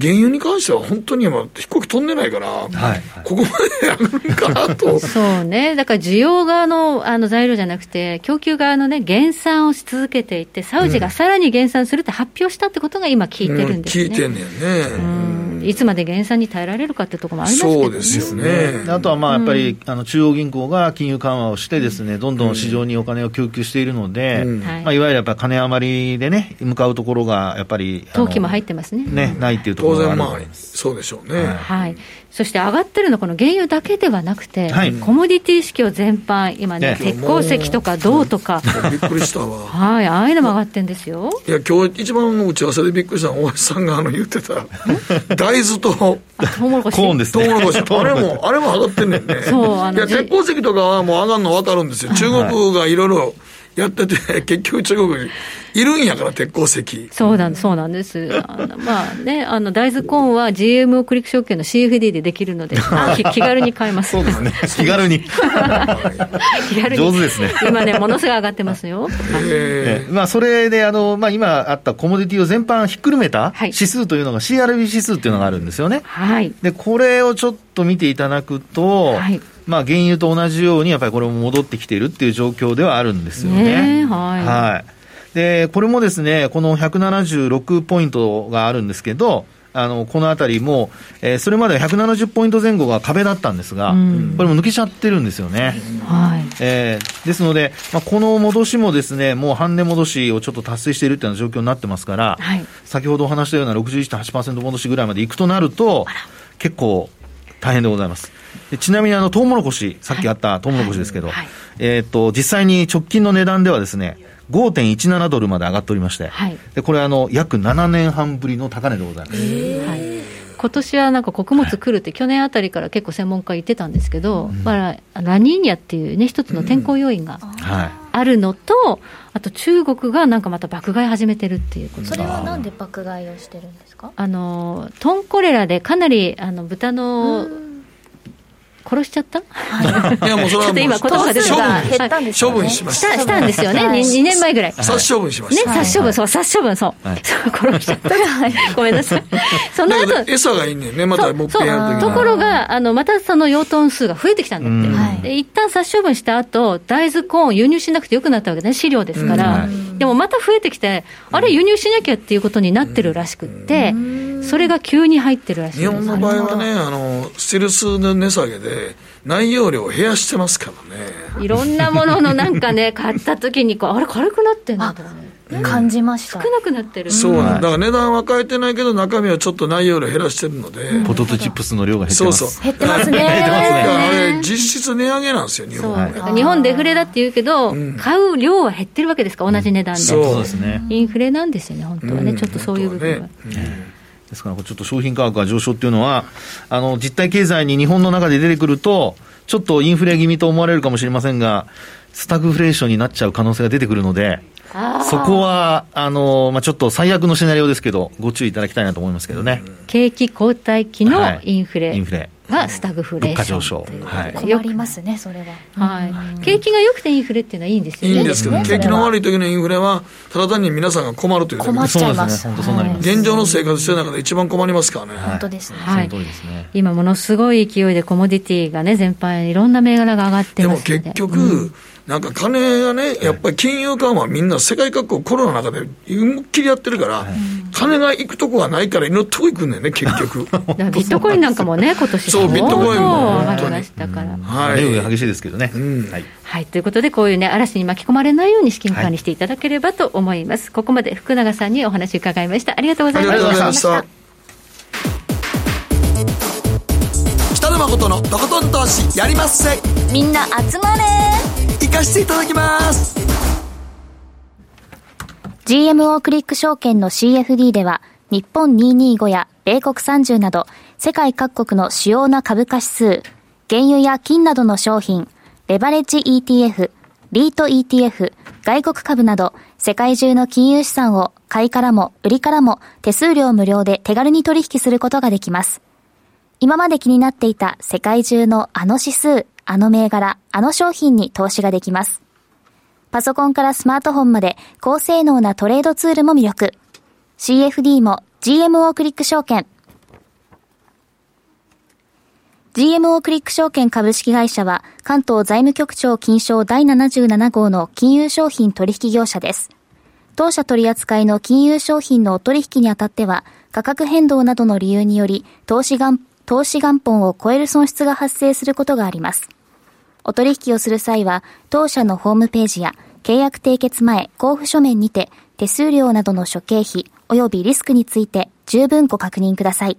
原油に関しては本当に今、飛行機飛んでないから、はい。はい、ここまで上がるかなと。そうね、だから需要側のあの材料じゃなくて、供給側のね、減産をし続けていて、サウジがさらに減産するって発表したってことが今、聞いてるんですね、うん、聞いてんねんね。いつまで減産に耐えられるかっていうところもありますけど、ね、そうですよね。あとはまあやっぱり、うん、あの中央銀行が金融緩和をしてですね、どんどん市場にお金を供給しているので、うん、まあいわゆるやっぱ金余りでね向かうところがやっぱり投機も入ってますね。ねないっていうと当然まあそうでしょうね。はい。そして上がってるのはこの原油だけではなくて、はい、コモディティ指標全般、今ね、鉄鉱石とか銅とか、びっくりしたわ。はい、ああいうのも上がってるんですよ。いや、今日一番打ち合わせでびっくりしたのは、大橋さんがあの言ってた、大豆と、トウモロコシ。コーンですね。トウモロコシ。あれも、あれも上がってんねんね。そう、あの。いや、鉄鉱石とかはもう上がるの分かるんですよ。中国がいろいろ、やってて、結局中国にいるんやから、鉄鉱石。そうなんそうなんです。まあね、あの、大豆コーンは GMO クリック証券の CFD でできるので、気軽に買えます。そうですね。気軽に。気軽に。上手ですね。今ね、ものすごい上がってますよ。えー、まあ、それで、あの、まあ、今あったコモディティを全般ひっくるめた指数というのが CRB 指数っていうのがあるんですよね。はい。で、これをちょっと見ていただくと、はいまあ、原油と同じように、やっぱりこれも戻ってきているっていう状況ではあるんですよね。ねはい、はい。で、これもですね、この176ポイントがあるんですけど、あのこのあたりも、えー、それまで170ポイント前後が壁だったんですが、うん、これも抜けちゃってるんですよね。はいえー、ですので、まあ、この戻しもですねもう半値戻しをちょっと達成しているっていうような状況になってますから、はい、先ほどお話したような61.8%戻しぐらいまでいくとなると、結構大変でございます。ちなみにあのトウモロコシ、さっきあったトウモロコシですけど、はいはい、えっ、ー、と、実際に直近の値段ではですね、5.17ドルまで上がっておりまして、はい、でこれあの、約7年半ぶりの高値でございます。はい。今年はなんか穀物来るって、去年あたりから結構専門家言ってたんですけど、うん、まあ、ラニーニャっていうね、一つの天候要因があるのと、うん。はい、あと中国がなんかまた爆買い始めてるっていうこと。それはなんで爆買いをしてるんですか？あのトンコレラでかなりあの豚の殺しちゃった？い。やもうそれはもう今言葉が出てた処分しました。したんですよね。2, 年前ぐらい。殺処分しました。ね殺処分。そう殺処分。そう。殺しちゃったごめんなさい。その後餌がいいねね。またもっぺんやるところがあのまたその養豚数が増えてきたんだって。で一旦殺処分した後大豆コーン輸入しなくてよくなったわけね。飼料ですから。でもまた増えてきてあれ輸入しなきゃっていうことになってるらしくってそれが急に入ってるらしい日本の場合はねあのステルスの値下げで内容量を減らしてますからね。いろんなもののなんかね 買った時にこうあれ軽くなってんだと感じました。少なくなってる。そうなん。だから値段は変えてないけど中身はちょっと内容量減らしてるので、ポテトチップスの量が減ってます。そうそう。減ってますね。減ってますねあれ実質値上げなんですよ日本日本デフレだって言うけど、買う量は減ってるわけですか同じ値段で、そうですね。インフレなんですよね本当はね、ちょっとそういう部分は、ですから、ちょっと商品価格が上昇っていうのは、あの実体経済に日本の中で出てくると、ちょっとインフレ気味と思われるかもしれませんが、スタグフレーションになっちゃう可能性が出てくるので、そこは、あのまあ、ちょっと最悪のシナリオですけど、ご注意いただきたいなと思いますけどね。景気後退期のインフレ。はい、インフレ。がスタグフレーション。上昇。はい。困りますね、それは。はい。景気が良くてインフレっていうのはいいんですよね。いいんですけど、景気の悪い時のインフレは、ただ単に皆さんが困るという困っちゃいます。本当そうなります。現状の生活してる中で一番困りますからね。本当ですね。はい。今ものすごい勢いでコモディティがね、全般いろんな銘柄が上がってますでも結局、なんか金がね、やっぱり金融緩和、みんな世界各国コロナの中で思いっきりやってるから、金が行くとこがないから、いろんなとこ行くんだよね、結局。ビットコインなんかもね、今年そう、ビットコインも上がりましたから。はい。激しいですけどね。はい。はい、ということで、こういうね、嵐に巻き込まれないように資金管理していただければと思います。ここまで福永さんにお話伺いました。ありがとうございました。ありがとうございました。北野誠のとことん投資やりまっせみんな集まれ行かしていただきます GMO クリック証券の CFD では日本225や米国30など世界各国の主要な株価指数原油や金などの商品レバレッジ ETF リート ETF 外国株など世界中の金融資産を買いからも売りからも手数料無料で手軽に取引することができます。今まで気になっていた世界中のあの指数、あの銘柄、あの商品に投資ができます。パソコンからスマートフォンまで高性能なトレードツールも魅力。CFD も GMO クリック証券。GMO クリック証券株式会社は関東財務局長金賞第77号の金融商品取引業者です。当社取扱いの金融商品のお取引にあたっては価格変動などの理由により投資元投資元本を超える損失が発生することがあります。お取引をする際は、当社のホームページや契約締結前交付書面にて手数料などの諸経費及びリスクについて十分ご確認ください。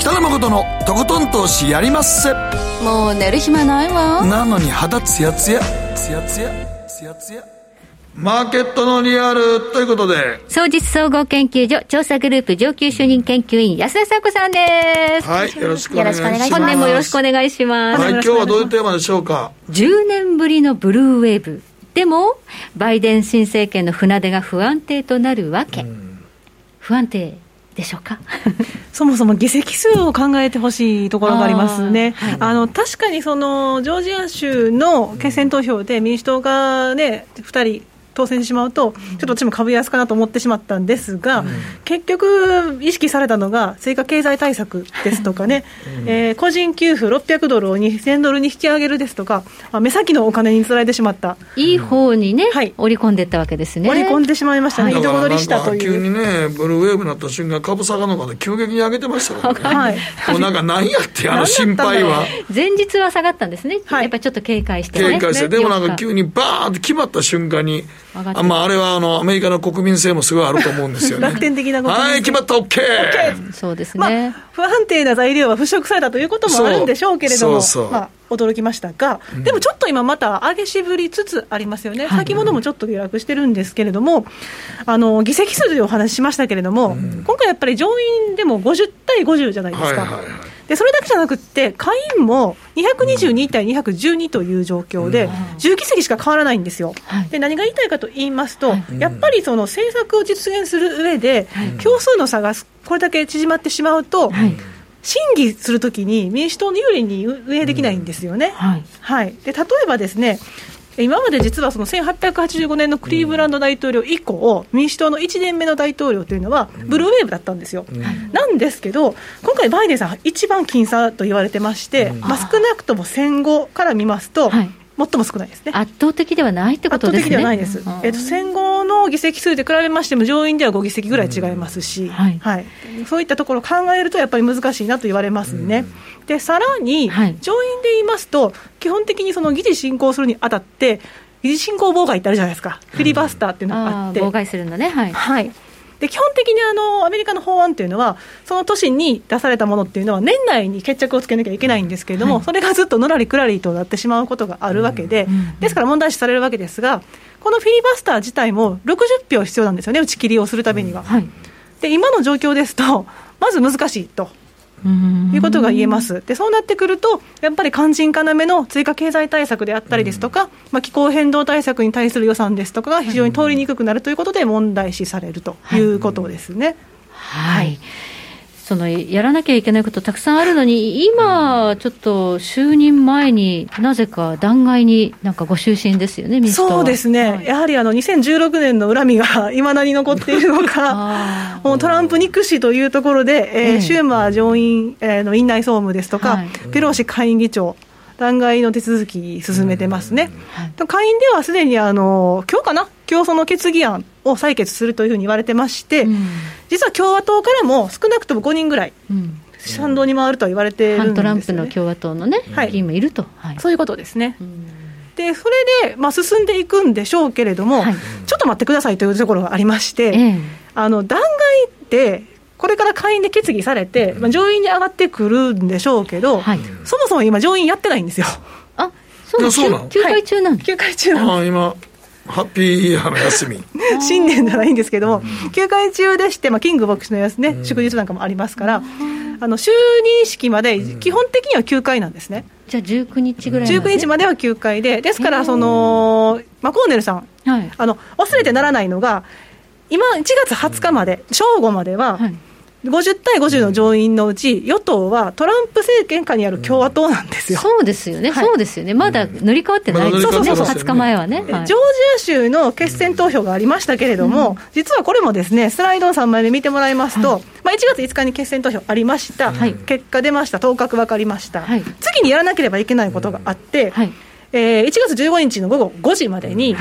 北野誠のとことん投資やりまっせ。もう寝る暇ないわ。なのに肌ツヤツヤ、ツヤツヤ、ツヤツヤ。マーケットのリアルということで。総実総合研究所調査グループ上級主任研究員安田佐子さんです。はい、よろしくお願いします。本年もよろしくお願いします。はい、今日はどういうテーマでしょうか？10年ぶりのブルーウェーブ。でも、バイデン新政権の船出が不安定となるわけ。不安定でしょうか？そもそも議席数を考えてほしいところがありますね、あはい、あの確かにそのジョージア州の決選投票で民主党が、ね、2人当選してしまうと、ちょっと私も株安かなと思ってしまったんですが、うん、結局、意識されたのが追加経済対策ですとかね、うん、えー、個人給付600ドルを2000ドルに引き上げるですとか、まあ、目先のお金につられてしまった。いい方にね、はい、織り込んでいったわけですね。織り込んでしまいましたね、い。ど戻りしたという。急にね、ブルーウェーブになった瞬間、株下がるのかで急激に上げてましたからね。はい、もうなんか、何やって、あの心配は。前日は下がったんですね、はい、やっぱりちょっと警戒して、ね、警戒して、でもなんか急にバーンって決まった瞬間に、あまあ、あれはあのアメリカの国民性もすごいあると思うんですよね。楽天的なことはい、決まった、OK! OK! そうですね、まあ、不安定な材料は払拭されたということもあるんでしょうけれども、そうそうまあ、驚きましたが、でもちょっと今、また上げしぶりつつありますよね、先物もちょっと下落してるんですけれども、あの議席数というお話しましたけれども、うん、今回やっぱり上院でも50対50じゃないですか。はいはいはいでそれだけじゃなくて、下院も222対212という状況で、10議席しか変わらないんですよ。で何が言いたいかと言いますと、やっぱりその政策を実現する上で、票数の差がこれだけ縮まってしまうと、審議するときに民主党の有利に運営できないんですよね。はい、はい、で例えばですね今まで実はその1885年のクリーブランド大統領以降、民主党の1年目の大統領というのは、ブルーウェーブだったんですよ。なんですけど、今回、バイデンさん、一番僅差と言われてまして、まあ、少なくとも戦後から見ますと、最も少ないですね。圧倒的ではないってことですね。圧倒的ではないです、えっと、戦後の議席数で比べましても、上院では5議席ぐらい違いますし、はい、はい、そういったところを考えると、やっぱり難しいなと言われますね。でさらに、上院で言いますと、基本的にその議事進行するにあたって、議事進行妨害ってあるじゃないですか、フィリバスターっていうのがあって。妨害するのね、はい、はい。で基本的にあのアメリカの法案というのは、その年に出されたものっていうのは、年内に決着をつけなきゃいけないんですけれども、はい、それがずっとのらりくらりとなってしまうことがあるわけで、ですから問題視されるわけですが、このフィリバスター自体も60票必要なんですよね、打ち切りをするためには。はい、で今の状況ですと、まず難しいと。いうことが言えます。で、そうなってくると、やっぱり肝心要の追加経済対策であったりですとか、まあ、気候変動対策に対する予算ですとかが非常に通りにくくなるということで問題視されるということですね。はい、はいそのやらなきゃいけないことたくさんあるのに、今、ちょっと就任前になぜか弾劾になんかご就寝ですよね、民主党そうですね、はい、やはりあの2016年の恨みがいまだに残っているのか、もうトランプ憎しというところで、えー、シューマー上院、えー、の院内総務ですとか、はい、ペロシ下院議長、弾劾の手続き進めてますね。はい、下院ではすでにあの今日かな、今日その決議案を採決するというふうに言われてまして、うん、実は共和党からも少なくとも5人ぐらい、賛同に回ると言われてるんです、ね、トランプの共和党のね、はい、議員もいると、はい、そういうことですね。でそれで、まあ、進んでいくんでしょうけれども、はい、ちょっと待ってくださいというところがありまして、ええ、あの弾劾って、これから下院で決議されて、まあ、上院に上がってくるんでしょうけど、はい、そもそも今、上院やってないんですよ。あそうそうなの？休会中なの、休会中なの。あ今ハッピーイヤーの休み。新年じゃないんですけども、休会中でして、まあ、キング牧師のやつね、祝日なんかもありますから、あの就任式まで、基本的には休会なんですね。じゃあ19日ぐらいまで？19日までは休会で、ですから、そのマコーネルさん、はい、あの忘れてならないのが、今、1月20日まで、正午までは、はい50対50の上院のうち、与党はトランプ政権下にある共和党なんですよ。そうですよね、はい、そうですよね、まだ塗り替わってない。ですよね、20日前はね、はい、ジョージア州の決選投票がありましたけれども、うん、実はこれもですね、スライドの3枚目見てもらいますと、はい、まあ、1月5日に決選投票ありました、結果出ました、当確分かりました、次にやらなければいけないことがあって、はい。えー、1月15日の午後5時までに、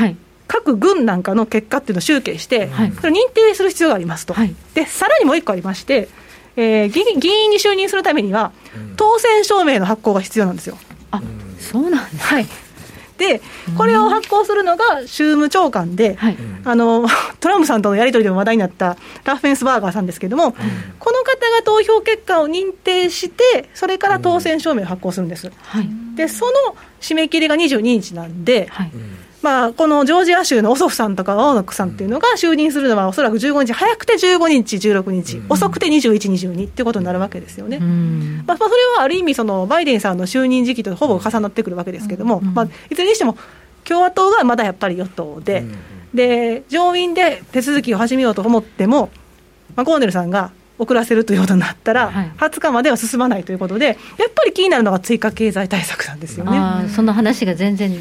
各軍なんかの結果っていうのを集計して、はい、それを認定する必要がありますと、はい、でさらにもう一個ありまして、えー、議議員に就任するためには、当選証明の発行が必要なんですよ。あそうなんです、はい。で、これを発行するのが州務長官で、はい、あの トランプさんとのやり取りでも話題になったラッフェンスバーガーさんですけれども、うん、この方が投票結果を認定して、それから当選証明を発行するんです。はい、で、その締め切りが22日なんで、はいまあ、このジョージア州のオソフさんとかオーノックさんっていうのが就任するのはおそらく15日、早くて15日、16日、遅くて21、22っていうことになるわけですよね。まあ、それはある意味その、バイデンさんの就任時期とほぼ重なってくるわけですけれども、まあ、いずれにしても、共和党がまだやっぱり与党で、で上院で手続きを始めようと思っても、まあ、コーネルさんが遅らせるということになったら、はい、20日までは進まないということで、やっぱり気になるのが追加経済対策なんですよね。その話が全然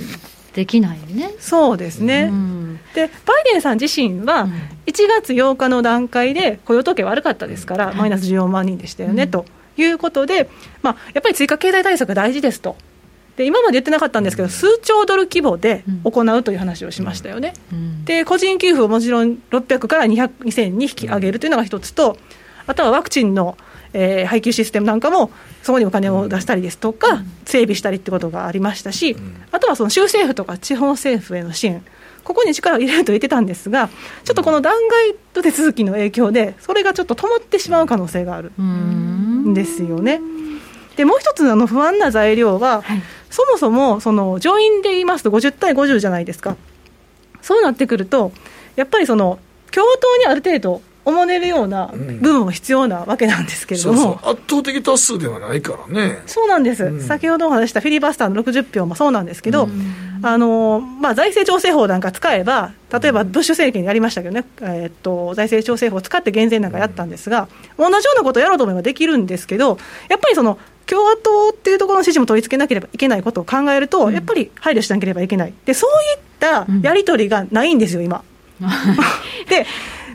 できないね。そうですね、うん、でバイデンさん自身は、1月8日の段階で雇用統計悪かったですから、マイナス14万人でしたよね、ということで、まあ、やっぱり追加経済対策が大事ですと。で今まで言ってなかったんですけど、数兆ドル規模で行うという話をしましたよね。で、個人給付をもちろん600から2000に引き上げるというのが一つと、あとはワクチンのえー、配給システムなんかも、そこにお金を出したりですとか、うん、整備したりってことがありましたし、うん、あとはその州政府とか地方政府への支援、ここに力を入れると言ってたんですが、ちょっとこの弾劾と手続きの影響で、それがちょっと止まってしまう可能性があるんですよね。でもう一つの不安な材料は、はい、そもそもその上院で言いますと50対50じゃないですか。そうなってくると、やっぱりその共和党にある程度おもねるような部分も必要なわけなんですけれども、うん、そうそう。圧倒的多数ではないからね。そうなんです、うん、先ほどお話したフィリバスターの60票もそうなんですけど、うん、あのまあ、財政調整法なんか使えば、例えばブッシュ政権やりましたけどね、えー、っと財政調整法を使って減税なんかやったんですが、同じようなことをやろうと思えばできるんですけど、やっぱりその共和党っていうところの支持も取り付けなければいけないことを考えると、やっぱり配慮しなければいけない、でそういったやり取りがないんですよ、今。で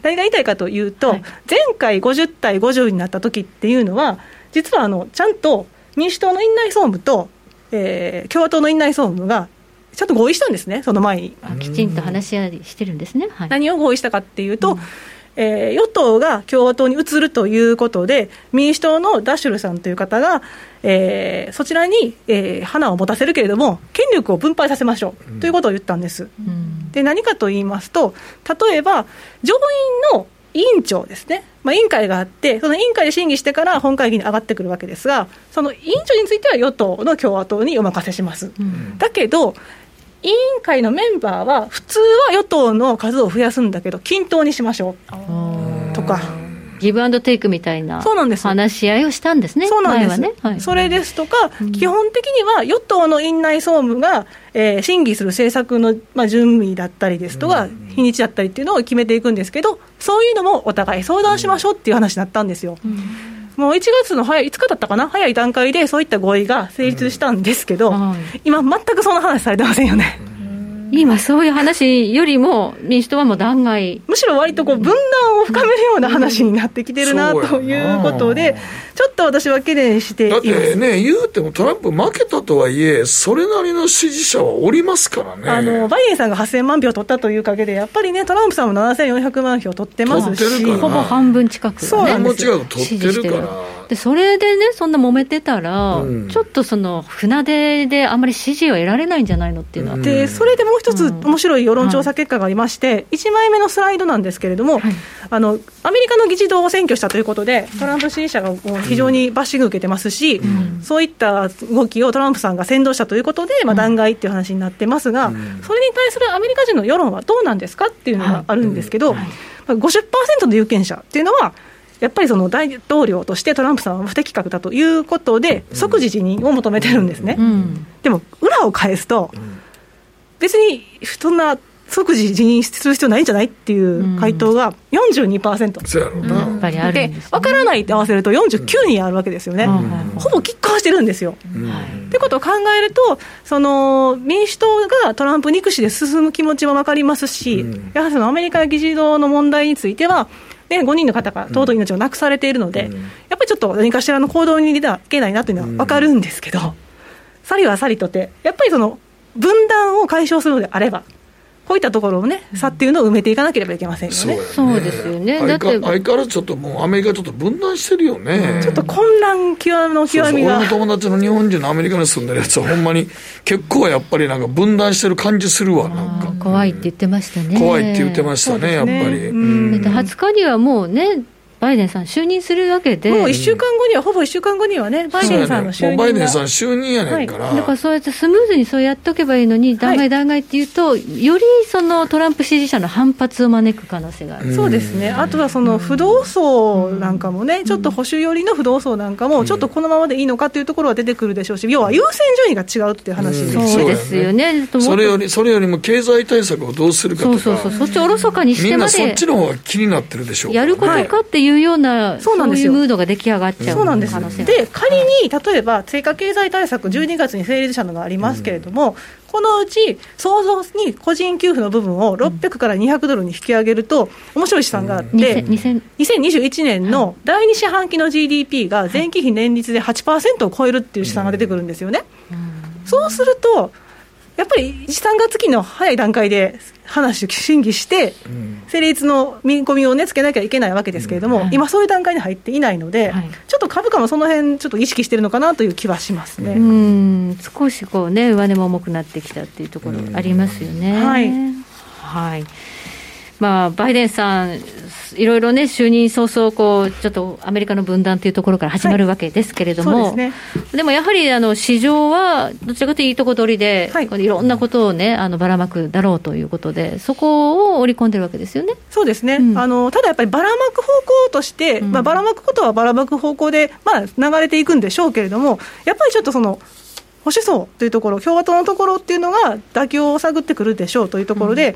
何が言いたいかというと、はい、前回50対50になった時っていうのは、実はあのちゃんと民主党の院内総務と、えー、共和党の院内総務がちゃんと合意したんですね、その前に。きちんと話し合いしてるんですね、はい、何を合意したかっていうと、うんえー、与党が共和党に移るということで、民主党のダッシュルさんという方が、えー、そちらに、えー、花を持たせるけれども、権力を分配させましょうということを言ったんです。うん、で何かと言いますと、例えば、上院の委員長ですね、まあ、委員会があって、その委員会で審議してから本会議に上がってくるわけですが、その委員長については与党の共和党にお任せします。うん、だけど委員会のメンバーは、普通は与党の数を増やすんだけど、均等にしましょう。とか。ギブアンドテイクみたいな話し合いをしたんですね、そうなんです、ね。はい、それですとか、うん、基本的には与党の院内総務が、えー、審議する政策の、まあ、準備だったりですとか、うん、日にちだったりっていうのを決めていくんですけど、そういうのもお互い相談しましょうっていう話になったんですよ。うんもう1月の早い5日だったかな、早い段階でそういった合意が成立したんですけど、うん。はい、今、全くそんな話されてませんよね。今、そういう話よりも、民主党はもう弾劾。むしろ割とこう分断を深めるような話になってきてるな、ということで、ちょっと私は懸念してだってね、言うてもトランプ負けたとはいえ、それなりの支持者はおりますからね。あのバイデンさんが8000万票取ったというかげで、やっぱりね、トランプさんも7400万票取ってますし、ほぼ半分近く、ね、そうなんですよ。取ってるから。でそれでね、そんな揉めてたら、うん、ちょっとその船出であんまり支持を得られないんじゃないのっていうのは。で、それでもう一つ、面白い世論調査結果がありまして、はい、1枚目のスライドなんですけれども、はい、あの、アメリカの議事堂を占拠したということで、トランプ支持者が非常にバッシング受けてますし、うん、そういった動きをトランプさんが先導したということで、まあ、弾劾っていう話になってますが、うん、それに対するアメリカ人の世論はどうなんですかっていうのがあるんですけど、はい。うん、50%の有権者っていうのは、やっぱりその大統領としてトランプさんは不適格だということで、即時辞任を求めてるんですね。うん、でも、裏を返すと、別にそんな即時辞任する必要ないんじゃないっていう回答が42%、うん、そうやろうな、やっぱりあるんで、分からないって合わせると49人あるわけですよね、うん、ほぼ拮抗してるんですよ。うん、ってことを考えると、その民主党がトランプ憎しで進む気持ちも分かりますし、やはりそのアメリカ議事堂の問題については、で5人の方が尊い命をなくされているので、うん、やっぱりちょっと何かしらの行動に出てはいけないなというのは分かるんですけど、うん、さりはさりとて、やっぱりその分断を解消するのであれば、こういったところをね、差っていうのを埋めていかなければいけませんよね。そうですよね。だって相変わらずちょっともうアメリカちょっと分断してるよね。ちょっと混乱極の極みが。俺の友達の日本人のアメリカに住んでるやつはほんまに結構やっぱりなんか分断してる感じするわなんか。怖いって言ってましたね。怖いって言ってましたね、やっぱり。うん、だって20日にはもうね。バイデンさん、就任するわけで、もう1週間後には、ほぼ1週間後にはね、バイデンさんの就任、ね、バイデンさん就任やねんから、はい、だからそうやってスムーズにそうやっておけばいいのに、弾劾、弾劾っていうと、よりそのトランプ支持者の反発を招く可能性がある、そうですね、あとはその不動層なんかもね、ちょっと保守寄りの不動層なんかも、ちょっとこのままでいいのかというところは出てくるでしょうし、要は優先順位が違うっていう話です、そうですよね、それよりそれよりも経済対策をどうするかとか、そうそうそう、そっちおろそかにしてまで、みんなそっちの方が気になってるでしょう、ね、やることかっていうような、そうなんですよ。ムードが出来上がっちゃうそうなんですで、仮に例えば追加経済対策、12月に成立したのがありますけれども、うん、このうち、創造に個人給付の部分を600から200ドルに引き上げると、面白い試算があって、うん、2021年の第2四半期の GDP が前期比年率で8%を超えるっていう試算が出てくるんですよね。そうするとやっぱり3月期の早い段階で話を審議して、成立の見込みをね、つけなきゃいけないわけですけれども、うん。今、そういう段階に入っていないので、はい、ちょっと株価もその辺ちょっと意識してるのかなという気はしますね。うん。少しこうね、上値も重くなってきたっていうところありますよね。はい、はいまあ、バイデンさん、いろいろね、就任早々こう、ちょっとアメリカの分断というところから始まるわけですけれども、はいでね、でもやはりあの市場は、どちらかというといいとこ取りで、はい、いろんなことをね、あのばらまくだろうということで、そこを織り込んでるわけですよね。そうですね、うん、あのただやっぱりばらまく方向として、うん、まあ、ばらまくことはばらまく方向で、まあ、流れていくんでしょうけれども、やっぱりちょっとその、保守層というところ、共和党のところっていうのが妥協を探ってくるでしょうというところで、うん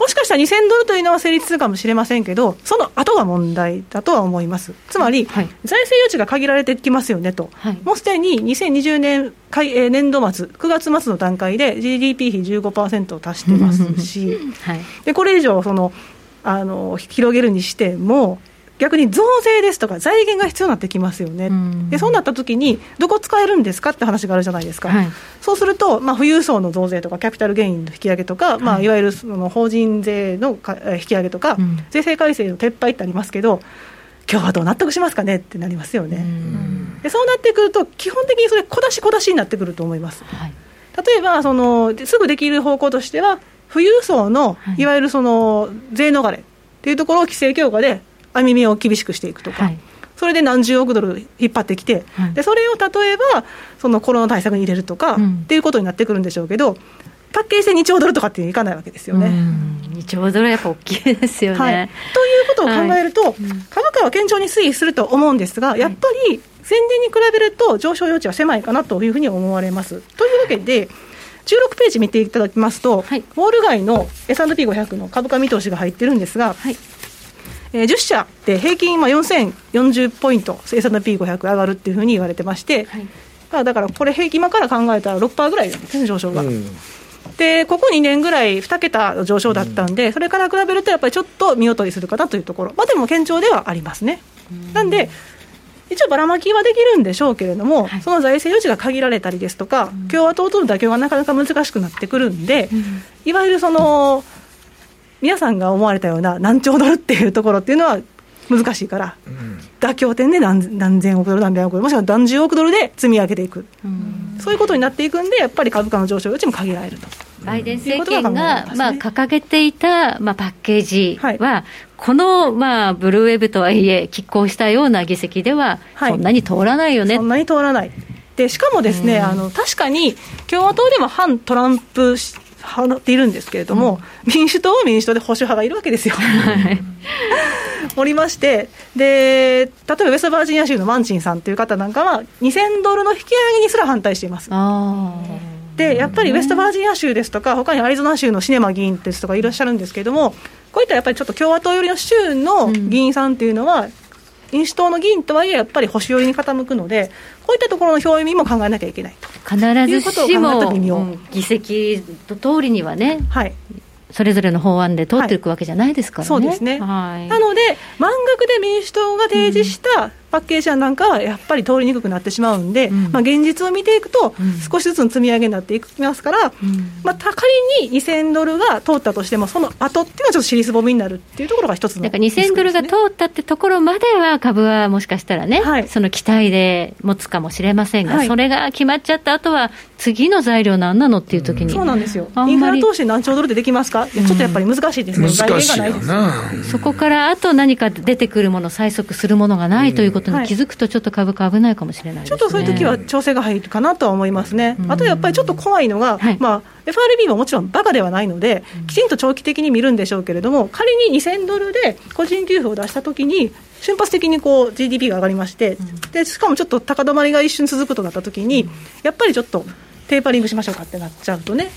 もしかしたら2000ドルというのは成立するかもしれませんけど、その後が問題だとは思います。つまり、はい、財政余地が限られてきますよねと、はい、もうすでに2020年年度末、9月末の段階で GDP 比15%を達してますし、はい、でこれ以上そのあの広げるにしても、逆に増税ですとか財源が必要になってきますよね、でそうなった時に、どこ使えるんですかって話があるじゃないですか、はい、そうすると、まあ、富裕層の増税とか、キャピタルゲインの引き上げとか、はい。まあ、いわゆるその法人税の引き上げとか、うん、税制改正の撤廃ってありますけど、今日はどう納得しますかねってなりますよね。でそうなってくると、基本的にそれ、小出し小出しになってくると思います。はい、例えばその、すぐできる方向としては、富裕層のいわゆるその税逃れっていうところを規制強化で網目を厳しくしていくとか、はい、それで何十億ドル引っ張ってきて、はい、でそれを例えばそのコロナ対策に入れるとか、うん、っていうことになってくるんでしょうけど、パッケージで2兆ドルとかっていかないわけですよね。2兆ドルやっぱ大きいですよね、はい。ということを考えると、はい、株価は堅調に推移すると思うんですが、やっぱり前年に比べると上昇余地は狭いかなというふうに思われます。というわけで、16ページ見ていただきますと、はい、ウォール街の S&P500 の株価見通しが入ってるんですが、はい、えー、10社で平均4040ポイント、S&P500 上がるっていうふうに言われてまして、はい、だからこれ、平均今から考えたら6%ぐらいなんですね、上昇が。うん、っでここ2年ぐらい2桁上昇だったんで、うん、それから比べるとやっぱりちょっと見劣りするかなというところ、まあ、でも堅調ではありますね。なんで一応ばらまきはできるんでしょうけれども、はい、その財政余地が限られたりですとか、うん、共和党との妥協がなかなか難しくなってくるんで、うん、いわゆるその皆さんが思われたような何兆ドルっていうところっていうのは難しいから、うん、妥協点で何何千億ドル、何百億ドル、もしくは何十億ドルで積み上げていく、うん、そういうことになっていくんで、やっぱり株価の上昇余地も限られると。バイデン政権が、まあ、掲げていた、まあ、パッケージは、はい、この、まあ、ブルーウェブとはいえ、拮抗したような議席では、そんなに通らないよね、はい、そんなに通らない。でしかもですね、あの確かに共和党でも反トランプ派っているんですけれども、うん、民主党は民主党で保守派がいるわけですよ。おりまして、で例えばウェストバージニア州のマンチンさんという方なんかは、2000ドルの引き上げにすら反対しています。でやっぱりウェストバージニア州ですとか、他にアリゾナ州のシネマ議員ですとかいらっしゃるんですけれども、こういったやっぱりちょっと共和党寄りの州の議員さんっていうのは、民主党の議員とはいえ、やっぱり保守寄りに傾くので、こういったところの表意も考えなきゃいけない必ずしも議席と通りにはね、はい、それぞれの法案で通っていくわけじゃないですからね。はい、そうですね、はい、なので、満額で民主党が提示したパッケージ案なんかはやっぱり通りにくくなってしまうんで、うん、まあ、現実を見ていくと、少しずつの積み上げになっていきますから、うん、まあ、仮に2000ドルが通ったとしても、その後っていうのはちょっと尻すぼみになるっていうところが一つの、ね、だから2000ドルが通ったってところまでは、株はもしかしたらね、はい、その期待で持つかもしれませんが、はい、それが決まっちゃった後は、次の材料なんなのっていう時に、そうなんですよ、インフラ投資何兆ドルでできますか、ちょっとやっぱり難しいですね、難しいよな。そこからあと何か出てくるもの、催促するものがないということに気づくと、ちょっと株価危ないかもしれない、ね、ちょっとそういう時は調整が入るかなとは思いますね。あとやっぱりちょっと怖いのが、はい、まあ FRB ももちろんバカではないので、きちんと長期的に見るんでしょうけれども、仮に2000ドルで個人給付を出したときに、瞬発的にこう GDP が上がりまして、でしかもちょっと高止まりが一瞬続くとなったときに、やっぱりちょっとテーパリングしましょうかってなっちゃうとね。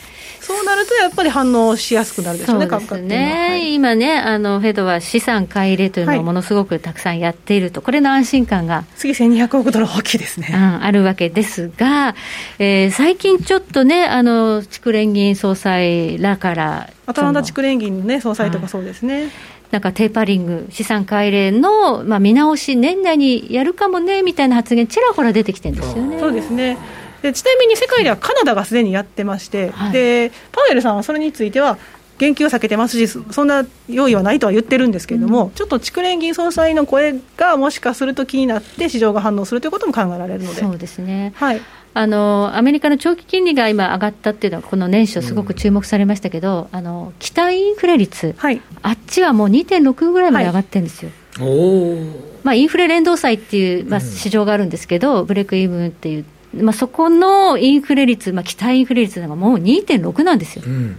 そうなるとやっぱり反応しやすくなるでしょうね、株価ってね、は。い、今ね、あのフェドは資産買い入れというのをものすごくたくさんやっていると、これの安心感が次、1200億ドル大きいですね、うん、あるわけですが、えー、最近ちょっとね、あの筑連議員総裁らから、渡辺筑連議員の、ね、総裁とかそうですね。なんかテーパリング、資産改良の、まあ、見直し、年内にやるかもねみたいな発言、ちらほら出てきてるんですよね。そうですねでちなみに世界ではカナダがすでにやってまして、はい、でパウエルさんはそれについては、言及を避けてますし、そんな用意はないとは言ってるんですけれども、うん、ちょっと筑連銀総裁の声がもしかすると気になって、市場が反応するということも考えられるので。そうですね、はい。あのアメリカの長期金利が今、上がったっていうのは、この年初、すごく注目されましたけど、うん、あの期待インフレ率、はい、あっちはもう2.6ぐらいまで上がってるんですよ。はい、まあ、インフレ連動債っていう、まあ、市場があるんですけど、うん、ブレイクイーブンっていうまあ、そこのインフレ率、まあ、期待インフレ率がもう2.6なんですよ。うん、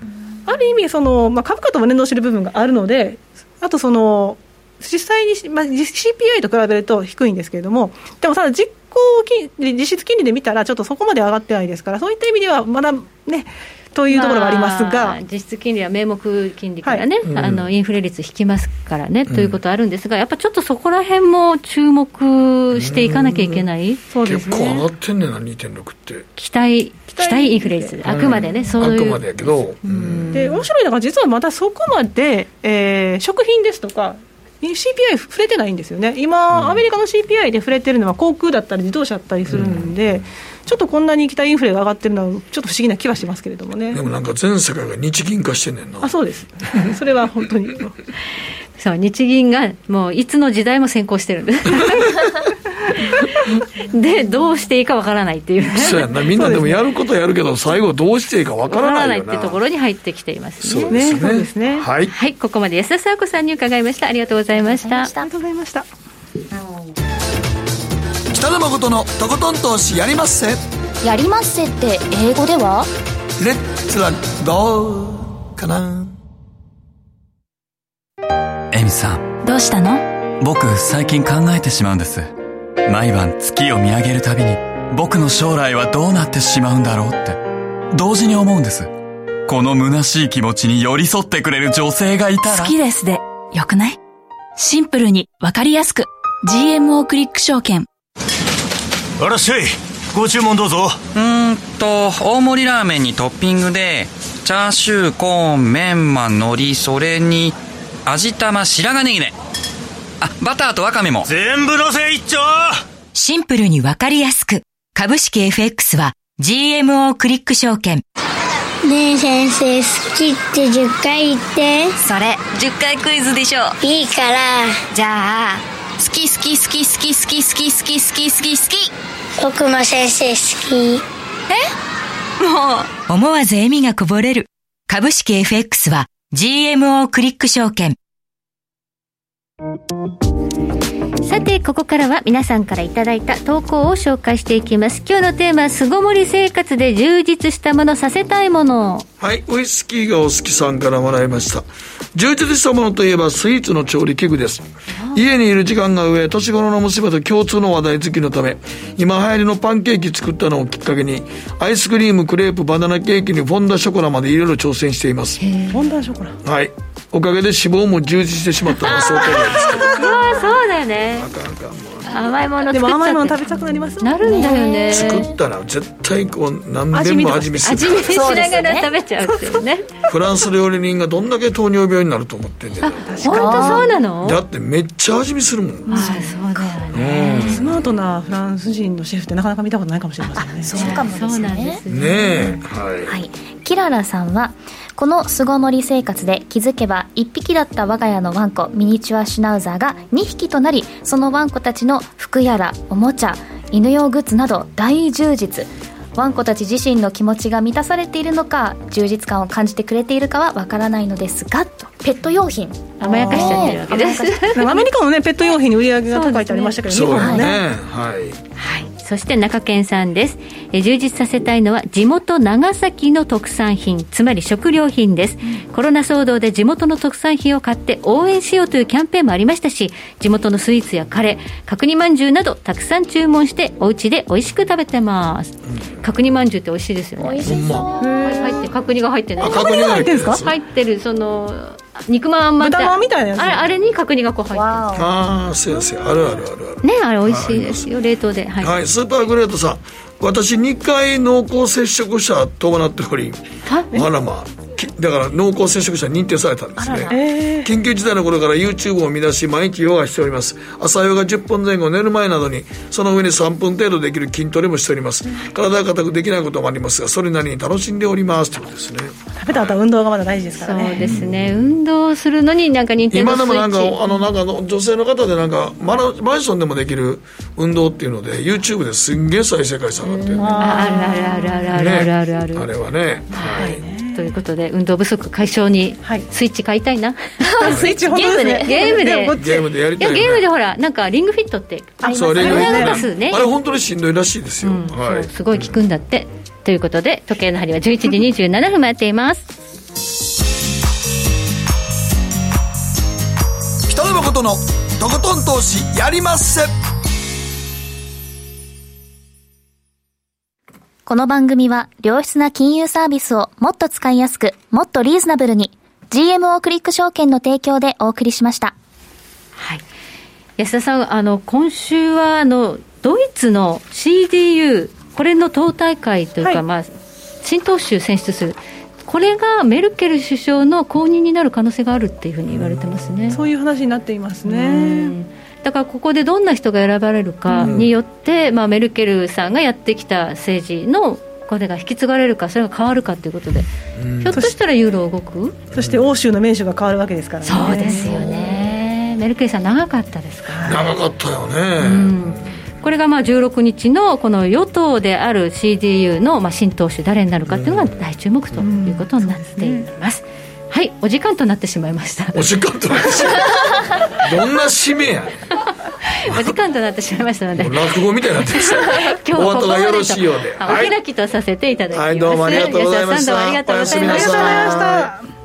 ある意味その、まあ、株価とも連動している部分があるので、あとその、実際に、まあ、CPI と比べると低いんですけれども、でもただ実行金実質金利で見たら、ちょっとそこまで上がってないですから、そういった意味では、まだね、というところがありますが、まあ、実質金利は名目金利からね、はい、あのインフレ率引きますからね、うん、ということあるんですが、やっぱちょっとそこら辺も注目していかなきゃいけない、うそうですね、結構上がってんねんな、2.6って。期待期待。インフレ率、あくまでね、そういう。あくまでやけど。で、面白いのが、実はまたそこまで、えー、食品ですとか、CPI 触れてないんですよね、今、アメリカの CPI で触れてるのは航空だったり自動車だったりするんで、ちょっとこんなに期待インフレが上がってるのは、ちょっと不思議な気はしますけれどもね。でもなんか全世界が日銀化してんねんな。あそうです、それは本当に。そう日銀がもういつの時代も先行してる。ん ですでどうしていいかわからないっていう。そうやな。みんなでもやることやるけど最後どうしていいかわからないってところに入ってきていますね。そうですね。そうですね。はい、はい、ここまで安田沙子さんに伺いました。ありがとうございました。ありがとうございました北野誠のとことん投資やりまっせ。やりまっせって英語では？レッツラゴーかな。エミさん。どうしたの？僕最近考えてしまうんです。毎晩月を見上げるたびに僕の将来はどうなってしまうんだろうって。同時に思うんです。この虚しい気持ちに寄り添ってくれる女性がいたら。好きですで。よくない？シンプルにわかりやすく。GMO クリック証券あらっしゃいご注文どうぞうんと大盛りラーメンにトッピングでチャーシューコーンメンマ海苔それに味玉白髪ネギねあバターとワカメも全部のせ一丁シンプルにわかりやすく株式 FX は GMO クリック証券ねえ先生好きって10回言ってそれ10回クイズでしょいいからじゃあ好き好き好き好き好き好き好き好き好き好き僕も先生好きえもう思わず笑みがこぼれる株式 FX は GMO クリック証券さて、ここからは皆さんからいただいた投稿を紹介していきます。今日のテーマは、巣ごもり生活で充実したもの、させたいもの。はい、ウイスキーがお好きさんからもらいました。充実したものといえば、スイーツの調理器具です。家にいる時間が上、年頃の娘と共通の話題好きのため、今流行りのパンケーキ作ったのをきっかけに、アイスクリーム、クレープ、バナナケーキにフォンダショコラまでいろいろ挑戦しています。フォンダショコラはい。おかげで脂肪も充実してしまったのは相当なんですけど。ああ、そうだよね。あかんあかんもう。甘いものでも甘いもの食べたくなりますなるんだよね。作ったら絶対こう何べんも味見する。味見しながら食べちゃうっていうね。フランス料理人がどんだけ糖尿病になると思ってんだよ。本当そうなの？だってめっちゃ味見するもん。ああそうだよね、スマートなフランス人のシェフってなかなか見たことないかもしれませんね。そうかもですね。ねえ。はい、はい、キララさんはこの巣ごもり生活で気づけば1匹だった我が家のワンコミニチュアシュナウザーが2匹となりそのワンコたちの服やらおもちゃ犬用グッズなど大充実。ワンコたち自身の気持ちが満たされているのか充実感を感じてくれているかはわからないのですがペット用品。甘やかしちゃってるわけですアメリカのね。ペット用品に売り上げが高いってありましたけどそうですね。はい、はいそして中堅さんです。え充実させたいのは地元長崎の特産品、つまり食料品です、うん、コロナ騒動で地元の特産品を買って応援しようというキャンペーンもありましたし、地元のスイーツやカレー、角煮まんじゅうなどたくさん注文してお家で美味しく食べてます。うん、角煮まんじゅうって美味しいですよね。美味しそう。入って角煮が入ってる。角煮が入ってるんですか？入ってるその肉まんま豚まんみたいなやつ。あれあれに角煮がこう入ってる。ああそうやそうや。あるあるあるある。ねあれ美味しいですよ。冷凍で。はい、はい、スーパーグレートさん。私2回濃厚接触者伴っておりあらまあだから濃厚接触者認定されたんですね、緊急事態の頃から YouTube を見出し毎日ヨガしております。朝ヨガ10分前後寝る前などにその上に3分程度できる筋トレもしております。体が硬くできないこともありますがそれなりに楽しんでおります。ということですね。食べた後運動がまだ大事ですからね。そうですね。運動するのになんか認定今でもなんかあのなんか女性の方でなんかママンションでもできる運動っていうので YouTube ですんげえ再生回数上がってる、あるあるあるあるあるあるあるある、あれはねはいということで運動不足解消にスイッチ買いたいな、はい、スイッチゲームで。ゲームで。ゲームでやりたい、ね、ゲームでほらなんかリングフィットってありそうリングフィット。ね。あれ本当にしんどいらしいですよ、うん。はい、すごい効くんだって。ということで時計の針は11時27分回っています。北野誠のとことん投資やりまっせこの番組は良質な金融サービスをもっと使いやすく、もっとリーズナブルに GMO クリック証券の提供でお送りしました。はい。安田さん、あの、今週は、あの、ドイツの CDU、これの党大会というか、はい、まあ、新党首選出する。これがメルケル首相の後任になる可能性があるっていうふうに言われてますね。そういう話になっていますね。だからここでどんな人が選ばれるかによって、うん、まあ、メルケルさんがやってきた政治のこれが引き継がれるかそれが変わるかということで、うん、ひょっとしたらユーロ動く？そして欧州の名手が変わるわけですからね。そうですよね。メルケルさん長かったですから、長かったよね、うん。これがまあ16日のこの与党である CDU のまあ新党首誰になるかというのが大注目ということになっています。はいお時間となってしまいました。お時間となってしまいどんな締めや お時間となってしまいましたので。落語みたいになってました。今日はここまでよろしいようで。お開きとさせていただきます、はい、どうもありがとうございました。どうもありがとうござい。ました